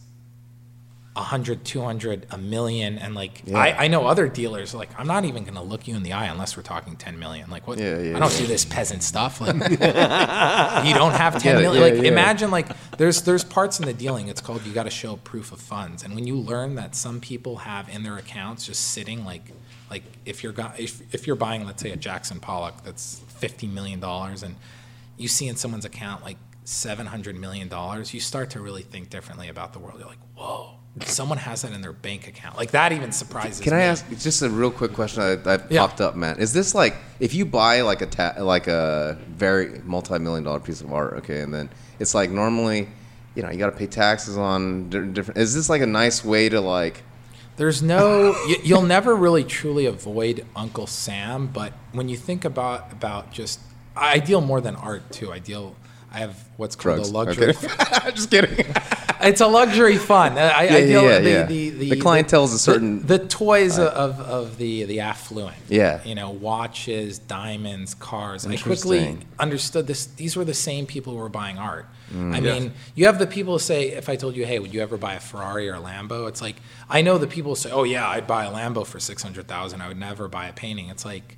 Speaker 4: A hundred, two hundred, a million, and like
Speaker 2: Yeah.
Speaker 4: I, I know other dealers like I'm not even gonna look you in the eye unless we're talking ten million. Like what?
Speaker 2: Yeah, yeah,
Speaker 4: I don't do this peasant stuff. *laughs* Like you don't have ten
Speaker 2: Yeah,
Speaker 4: million.
Speaker 2: yeah,
Speaker 4: like imagine like there's there's parts in the dealing. It's called you got to show proof of funds, and when you learn that some people have in their accounts just sitting like like if you're if if you're buying let's say a Jackson Pollock that's fifty million dollars, and you see in someone's account like seven hundred million dollars, you start to really think differently about the world. You're like, whoa. Someone has that in their bank account. Like that even surprises
Speaker 2: Can
Speaker 4: me.
Speaker 2: Can I ask just a real quick question that, that
Speaker 4: Yeah.
Speaker 2: popped up, man? Is this like if you buy like a ta- like a very multi-million dollar piece of art, okay, and then it's like normally, you know, you got to pay taxes on different. Is this like a nice way to like?
Speaker 4: There's no, *laughs* you, you'll never really truly avoid Uncle Sam, but when you think about about just, I deal more than art too. I deal, I have what's called
Speaker 2: Drugs.
Speaker 4: a luxury.
Speaker 2: Okay. *laughs* just kidding. *laughs*
Speaker 4: It's a luxury fund. I, I
Speaker 2: Yeah, yeah,
Speaker 4: deal
Speaker 2: yeah,
Speaker 4: the,
Speaker 2: yeah.
Speaker 4: The, the,
Speaker 2: The clientele's a certain-
Speaker 4: the, the toys of, of the the affluent.
Speaker 2: Yeah.
Speaker 4: you know, watches, diamonds, cars. I quickly understood this. These were the same people who were buying art.
Speaker 2: Mm.
Speaker 4: I mean, you have the people say, if I told you, hey, would you ever buy a Ferrari or a Lambo? It's like I know the people say, oh yeah, I'd buy a Lambo for six hundred thousand. I would never buy a painting. It's like.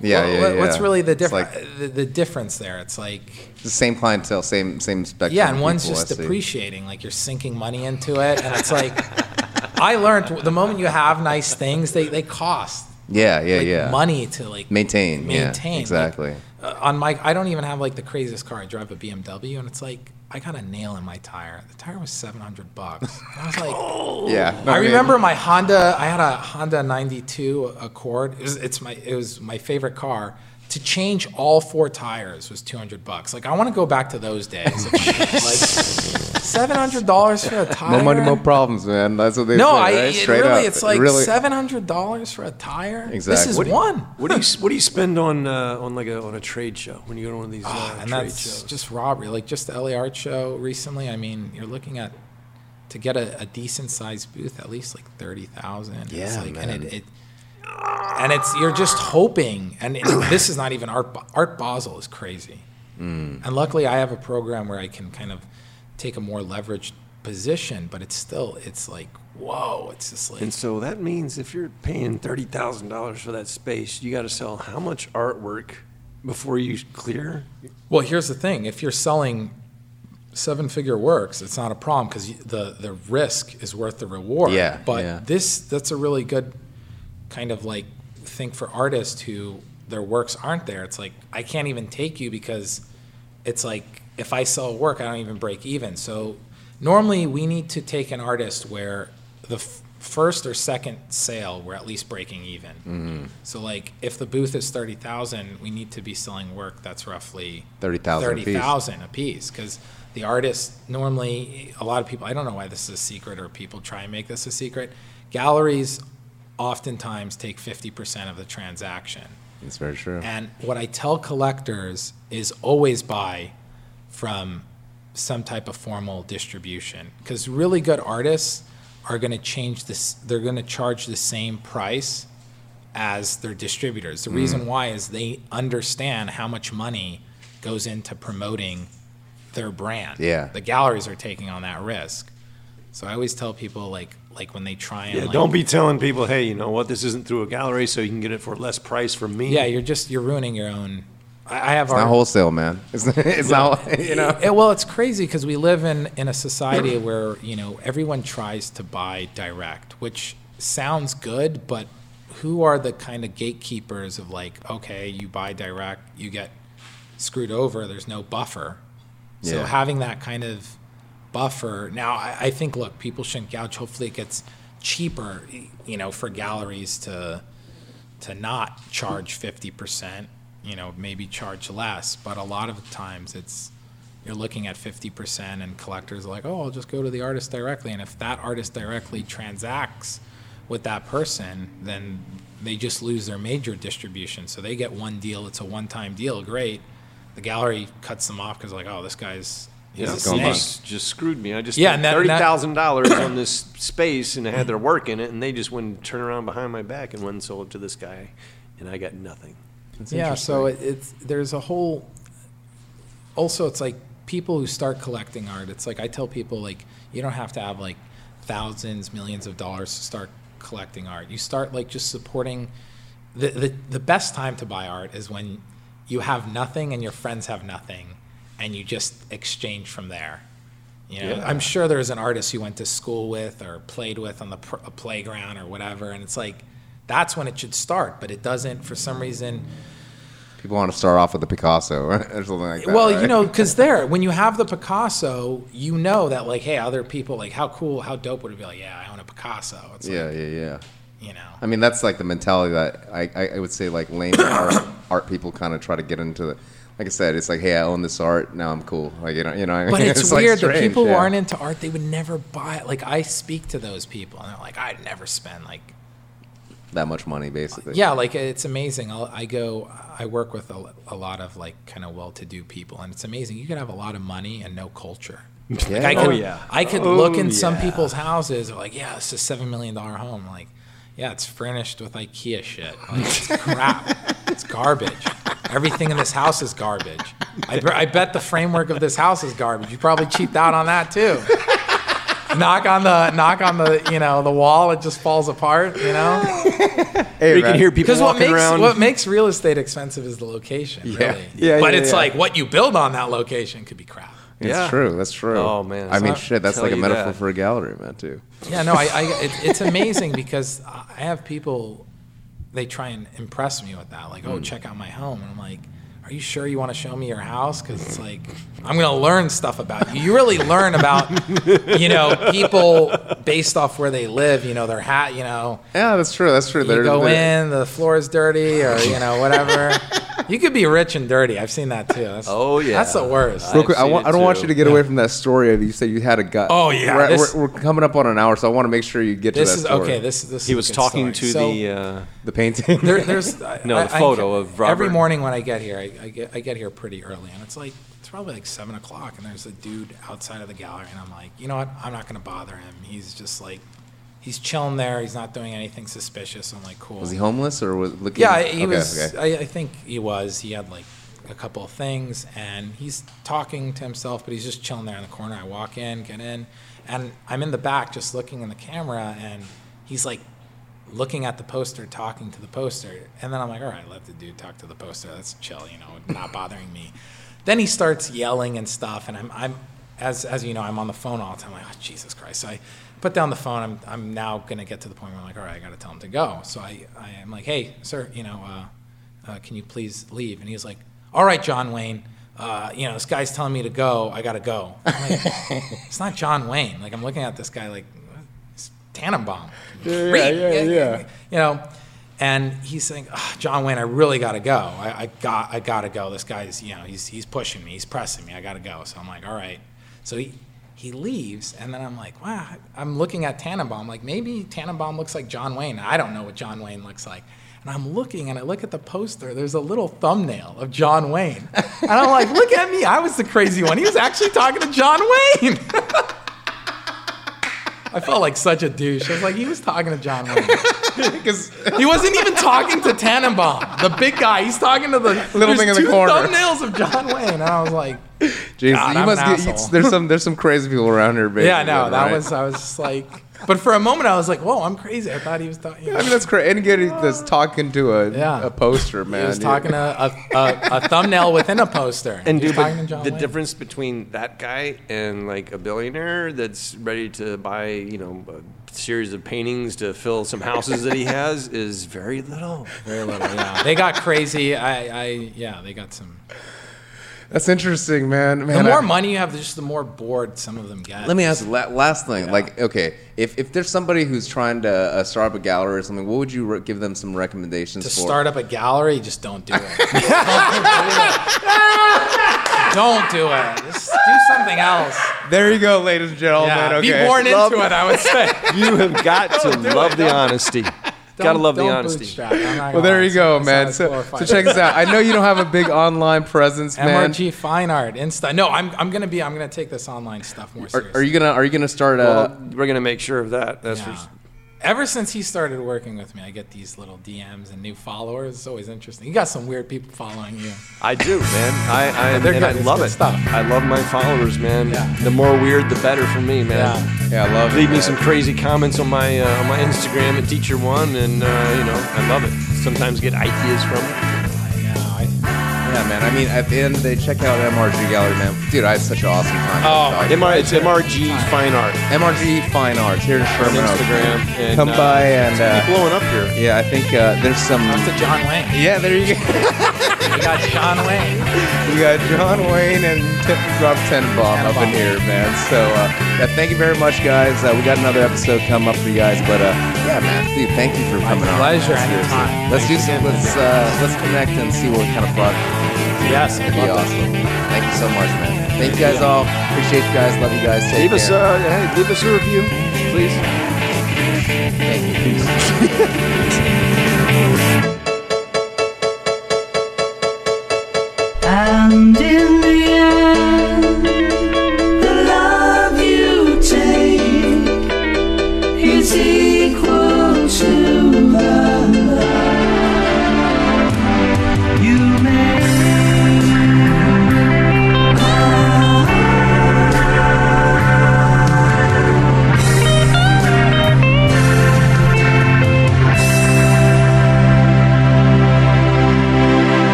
Speaker 2: Yeah,
Speaker 4: well,
Speaker 2: yeah,
Speaker 4: what-
Speaker 2: yeah.
Speaker 4: What's really the
Speaker 2: It's
Speaker 4: difference?
Speaker 2: like-
Speaker 4: the, the difference there? It's like
Speaker 2: The same clientele, same same spectrum.
Speaker 4: yeah, and one's
Speaker 2: people,
Speaker 4: just
Speaker 2: see.
Speaker 4: depreciating. Like you're sinking money into it, and it's like *laughs* I learned the moment you have nice things, they they cost
Speaker 2: Yeah, yeah,
Speaker 4: like
Speaker 2: yeah.
Speaker 4: money to like
Speaker 2: Maintain. yeah,
Speaker 4: maintain.
Speaker 2: exactly.
Speaker 4: Like, uh, on my, I don't even have like the craziest car. I drive a BMW, and it's like I got a nail in my tire. The tire was seven hundred bucks. And I was like. *laughs*
Speaker 2: yeah. No,
Speaker 4: I
Speaker 2: mean,
Speaker 4: remember my Honda. I had a Honda '92 Accord. It was, it's my it was my favorite car. To change all four tires was 200 bucks. Like I want to go back to those days. *laughs* like 700 dollars for a tire.
Speaker 2: More money, more problems, man. That's what they
Speaker 4: No,
Speaker 2: say.
Speaker 4: I
Speaker 2: right?
Speaker 4: it really
Speaker 2: up.
Speaker 4: it's like
Speaker 2: really,
Speaker 4: seven hundred dollars for a tire. Exactly. This
Speaker 2: Exactly.
Speaker 4: is
Speaker 2: What do you-
Speaker 4: one.
Speaker 3: What do you *laughs* What do you spend on uh, on like a on a trade show when you go to one of these uh,
Speaker 4: Ah, and
Speaker 3: trade
Speaker 4: that's
Speaker 3: shows?
Speaker 4: just robbery. Like just the LA Art Show recently. I mean, you're looking at to get a, a decent sized booth at least like thirty thousand.
Speaker 2: Yeah,
Speaker 4: like,
Speaker 2: man.
Speaker 4: And it, it and it's you're just hoping. And it, *coughs* this is not even art. Art Basel is crazy.
Speaker 2: Mm.
Speaker 4: And luckily, I have a program where I can kind of take a more leveraged position. But it's still it's like whoa. It's just like
Speaker 3: And so that means if you're paying thirty thousand dollars for that space, you got to sell how much artwork before you clear?
Speaker 4: Well, here's the thing: if you're selling seven-figure works, it's not a problem because the the risk is worth the reward.
Speaker 2: Yeah,
Speaker 4: But
Speaker 2: yeah.
Speaker 4: this that's a really good kind of like think for artists who their works aren't there. It's like I can't even take you because it's like if I sell a work, I don't even break even. So normally we need to take an artist where the f- first or second sale we're at least breaking even.
Speaker 2: Mm-hmm.
Speaker 4: So like if the booth is thirty thousand, we need to be selling work that's roughly
Speaker 2: 30,000 a piece.
Speaker 4: thirty thousand a piece because the artist normally a lot of people I don't know why this is a secret or people try and make this a secret. Galleries oftentimes take fifty percent of the transaction.
Speaker 2: It's very true.
Speaker 4: And what I tell collectors is always buy from some type of formal distribution because really good artists are going to change this they're going to charge the same price as their distributors. The mm. reason why is they understand how much money goes into promoting their brand.
Speaker 2: Yeah.
Speaker 4: The galleries are taking on that risk. So I always tell people like like when they try and
Speaker 3: Yeah,
Speaker 4: like,
Speaker 3: don't be telling people, hey, you know what, this isn't through a gallery, so you can get it for less price from me.
Speaker 4: Yeah, you're just you're ruining your own I I have
Speaker 2: it's
Speaker 4: our
Speaker 2: not wholesale, man. It's, *laughs* it's not, you know.
Speaker 4: Yeah, well, it's crazy because we live in, in a society *clears throat* where you know everyone tries to buy direct, which sounds good, but who are the kind of gatekeepers of like, okay, you buy direct, you get screwed over. There's no buffer, so
Speaker 2: Yeah.
Speaker 4: having that kind of buffer. Now, I, I think look, people shouldn't gouge. Hopefully, it gets cheaper, you know, for galleries to to not charge fifty percent. You know, maybe charge less, but a lot of times it's you're looking at 50% and collectors are like, oh, I'll just go to the artist directly. And if that artist directly transacts with that person, then they just lose their major distribution. So they get one deal. It's a one-time deal. Great. The gallery cuts them off because like, oh, this guy's
Speaker 3: Yeah,
Speaker 4: a
Speaker 2: It's
Speaker 3: you
Speaker 4: snake.
Speaker 3: just, just screwed me. I just
Speaker 4: Yeah,
Speaker 3: spent
Speaker 4: and that-
Speaker 3: thirty
Speaker 4: that-
Speaker 3: thousand dollars on this space, and it had their work in it, and they just went and turned around behind my back and went and sold it to this guy, and I got nothing.
Speaker 4: yeah so it, it's there's a whole also it's like people who start collecting art it's like i tell people like you don't have to have like thousands millions of dollars to start collecting art you start like just supporting the, the, the best time to buy art is when you have nothing and your friends have nothing and you just exchange from there you know,
Speaker 3: Yeah.
Speaker 4: I'm sure there's an artist you went to school with or played with on the pr- a playground or whatever, and it's like that's when it should start. But it doesn't for some reason.
Speaker 2: People want to start off with a Picasso *laughs* or something like that.
Speaker 4: well,
Speaker 2: right?
Speaker 4: you know, because there, when you have the Picasso, you know that like, hey, other people like, how cool, how dope would it be? Like, yeah, I own a Picasso. It's
Speaker 2: Yeah,
Speaker 4: like,
Speaker 2: yeah, yeah.
Speaker 4: you know,
Speaker 2: I mean, that's like the mentality that I, I, I would say like lame *coughs* art, art people kind of try to get into. The, like I said, it's like, hey, I own this art. Now I'm cool. Like you know, you know. I? *laughs*
Speaker 4: But it's,
Speaker 2: like
Speaker 4: weird. the
Speaker 2: strange,
Speaker 4: people who aren't into art, they would never buy it. Like I speak to those people, and they're like, I'd never spend like,
Speaker 2: that much money, basically.
Speaker 4: yeah, like it's amazing. I'll, I go, I work with a, a lot of like kind of well-to-do people, and it's amazing. You could have a lot of money and no culture. *laughs* Like I
Speaker 2: Yeah.
Speaker 4: could,
Speaker 3: Oh, yeah.
Speaker 4: I could
Speaker 3: Oh,
Speaker 4: look in some
Speaker 3: oh,
Speaker 4: people's houses. They're like, yeah, it's a seven million dollar home. Like, yeah, it's furnished with IKEA shit. Like, it's crap. *laughs* it's garbage. Everything in this house is garbage. I, bet- I bet the framework of this house is garbage. You probably cheaped out on that too. knock on the knock on the you know the wall, it just falls apart. You know, *laughs*
Speaker 2: Hey,
Speaker 3: you can hear people
Speaker 4: because what makes
Speaker 3: around.
Speaker 4: what makes real estate expensive is the location.
Speaker 2: Yeah.
Speaker 4: Really.
Speaker 3: Yeah,
Speaker 4: But
Speaker 3: yeah,
Speaker 4: it's
Speaker 3: yeah.
Speaker 4: like what you build on that location could be crap.
Speaker 2: It's
Speaker 3: Yeah.
Speaker 2: true. That's true.
Speaker 3: Oh, man,
Speaker 2: I mean, shit. That's like a metaphor
Speaker 3: that.
Speaker 2: for a gallery, man. Too.
Speaker 4: Yeah, no, I, I it, it's amazing because I have people, they try and impress me with that. Like, oh, hmm. check out my home. And I'm like, are you sure you want to show me your house? Because it's like, I'm going to learn stuff about you. You really learn about, you know, people based off where they live, you know, their hat, you know,
Speaker 2: Yeah, that's true. That's true.
Speaker 4: you
Speaker 2: They're-
Speaker 4: go
Speaker 2: they're-
Speaker 4: in, the floor is dirty or, you know, whatever. *laughs* you could be rich and dirty. I've seen that too. That's,
Speaker 3: Oh, yeah.
Speaker 4: That's the worst.
Speaker 2: Real
Speaker 3: I've
Speaker 2: quick, I, want, I don't want you to get away from that story of you said you had a gut.
Speaker 4: Oh, yeah,
Speaker 2: we're,
Speaker 4: this-
Speaker 2: we're, we're coming up on an hour, so I want to make sure you get to
Speaker 4: this
Speaker 2: that
Speaker 4: is,
Speaker 2: story.
Speaker 4: okay, this, this
Speaker 3: he
Speaker 4: is a
Speaker 3: was talking
Speaker 4: story.
Speaker 3: to
Speaker 4: So-
Speaker 3: the. Uh,
Speaker 2: the painting.
Speaker 4: there, *laughs* there's
Speaker 3: No,
Speaker 4: I-
Speaker 3: the photo
Speaker 4: get-
Speaker 3: of Robert.
Speaker 4: Every morning when I get here, I, I get I get here pretty early, and it's like it's probably like seven o'clock, and there's a dude outside of the gallery, and I'm like, you know what? I'm not gonna bother him. He's just like, he's chilling there. He's not doing anything suspicious. I'm like, cool.
Speaker 2: was he homeless or was looking?
Speaker 4: Yeah, he
Speaker 2: okay,
Speaker 4: was.
Speaker 2: Okay.
Speaker 4: I, I think he was. He had like a couple of things, and he's talking to himself, but he's just chilling there in the corner. I walk in, get in, and I'm in the back just looking in the camera, and he's like looking at the poster, talking to the poster, and then I'm like, all right, let the dude talk to the poster. That's chill, you know, not bothering me. *laughs* Then he starts yelling and stuff, and I'm, I'm, as as you know, I'm on the phone all the time. like, oh, Jesus Christ! So I put down the phone. I'm, I'm now gonna get to the point where I'm like, all right, I got to tell him to go. So I, I am like, hey, sir, you know, uh, uh, can you please leave? And he's like, all right, John Wayne. Uh, you know, this guy's telling me to go. I gotta go. I'm like, *laughs* it's not John Wayne. Like I'm looking at this guy like, it's Tanenbaum.
Speaker 2: Yeah,
Speaker 4: Read.
Speaker 2: yeah, yeah.
Speaker 4: You know, and he's saying, "Ah, John Wayne, I really gotta go. I, I got, I gotta go. This guy's, you know, he's he's pushing me. He's pressing me. I gotta go. So I'm like, all right. So he he leaves, and then I'm like, wow. I'm looking at Tanenbaum. Like maybe Tanenbaum looks like John Wayne. I don't know what John Wayne looks like. And I'm looking, and I look at the poster. There's a little thumbnail of John Wayne, and I'm like, look at me. I was the crazy one. He was actually talking to John Wayne. *laughs* I felt like such a douche. I was like, he was talking to John Wayne. *laughs*
Speaker 2: Because
Speaker 4: He wasn't even talking to Tanenbaum, the big guy. He's talking to the
Speaker 2: Little thing in the
Speaker 4: two
Speaker 2: corner.
Speaker 4: thumbnails of John Wayne, and I was like,
Speaker 2: Jeez,
Speaker 4: God,
Speaker 2: you
Speaker 4: I'm
Speaker 2: must get. You, there's some. There's some crazy people around here. Basically,
Speaker 4: yeah, no, that
Speaker 2: right?
Speaker 4: was. I was just like, but for a moment, I was like, whoa, I'm crazy. I thought he was talking.
Speaker 2: I mean, that's crazy. Anybody that's talking to a
Speaker 4: Yeah.
Speaker 2: a poster, man.
Speaker 4: he was talking to a, a, a thumbnail within a poster.
Speaker 3: and
Speaker 4: he
Speaker 3: dude,
Speaker 4: talking to John
Speaker 3: the
Speaker 4: Wayne.
Speaker 3: difference between that guy and like a billionaire that's ready to buy, you know, a series of paintings to fill some houses that he has is very little.
Speaker 4: Very little. Yeah, they got crazy. I, I, yeah, they got some.
Speaker 2: That's interesting, man.
Speaker 4: The more
Speaker 2: I-
Speaker 4: money you have, just the more bored some of them get.
Speaker 2: Let me ask you, la- last thing. Like, okay, if, if there's somebody who's trying to uh, start up a gallery or something, what would you re- give them some recommendations
Speaker 4: to
Speaker 2: for?
Speaker 4: start up a gallery, just don't do it. *laughs* don't do it. Just do something else.
Speaker 2: There you go, ladies and gentlemen.
Speaker 4: Yeah,
Speaker 2: okay.
Speaker 4: be born
Speaker 3: Love-
Speaker 4: into it. I would say. *laughs*
Speaker 3: You have got to
Speaker 4: Don't do
Speaker 3: love
Speaker 4: it,
Speaker 3: the honesty. Gotta
Speaker 4: Don't-
Speaker 3: love the honesty.
Speaker 4: bootstrap. I'm not
Speaker 2: Well, there you go,
Speaker 4: It's
Speaker 2: man. So, so check this out. I know you don't have a big online presence, man.
Speaker 4: MRG Fine Art Insta. No, I'm, I'm gonna be. I'm gonna take this online stuff more
Speaker 2: Are,
Speaker 4: seriously.
Speaker 2: are you gonna Are you gonna start a?
Speaker 3: Well, we're gonna make sure of that. That's
Speaker 4: Yeah.
Speaker 3: for
Speaker 4: Ever since he started working with me, I get these little DMs and new followers. It's always interesting. You got some weird people following you.
Speaker 3: I do, man. I I,
Speaker 4: They're
Speaker 3: and
Speaker 4: good.
Speaker 3: I
Speaker 4: It's
Speaker 3: love
Speaker 4: good
Speaker 3: it.
Speaker 4: stuff.
Speaker 3: I love my followers, man.
Speaker 4: Yeah.
Speaker 3: The more weird, the better for me, man.
Speaker 4: Yeah.
Speaker 2: yeah, I love it.
Speaker 3: Leave me
Speaker 2: man.
Speaker 3: some crazy comments on my uh, on my Instagram at Teacher One, and uh, you know I love it. Sometimes get ideas from it.
Speaker 4: I know. I,
Speaker 2: Yeah, man. I mean, at the end, they check out MRG Gallery, man. Dude, I had such an awesome time.
Speaker 4: Oh,
Speaker 3: MR, it's MRG Fine Art
Speaker 2: MRG Fine Arts here in Sherman Oaks.
Speaker 3: Instagram. And,
Speaker 2: Come
Speaker 3: uh,
Speaker 2: by and
Speaker 3: it's gonna be
Speaker 2: uh,
Speaker 3: blowing up here.
Speaker 2: yeah, I think uh, there's some.
Speaker 4: That's the John Wayne.
Speaker 2: Yeah, there you go. *laughs*
Speaker 4: We got John Wayne.
Speaker 2: We got John Wayne and Tip Rob Tanenbaum up in here, man. So, uh, yeah, thank you very much, guys. Uh, we got another episode coming up for you guys, but uh, yeah, man, dude, thank you for coming on.
Speaker 4: pleasure,
Speaker 2: Seriously.
Speaker 4: anytime.
Speaker 2: Let's do some. Let's uh, let's connect and see what kind of project.
Speaker 4: Yes,
Speaker 2: it'd be awesome. Thank you so much, man. Thank you guys yeah. all. Appreciate you guys. Love you guys. Take
Speaker 3: leave
Speaker 2: care.
Speaker 3: us, uh, hey, leave us a review, please.
Speaker 2: Thank you. *laughs* and.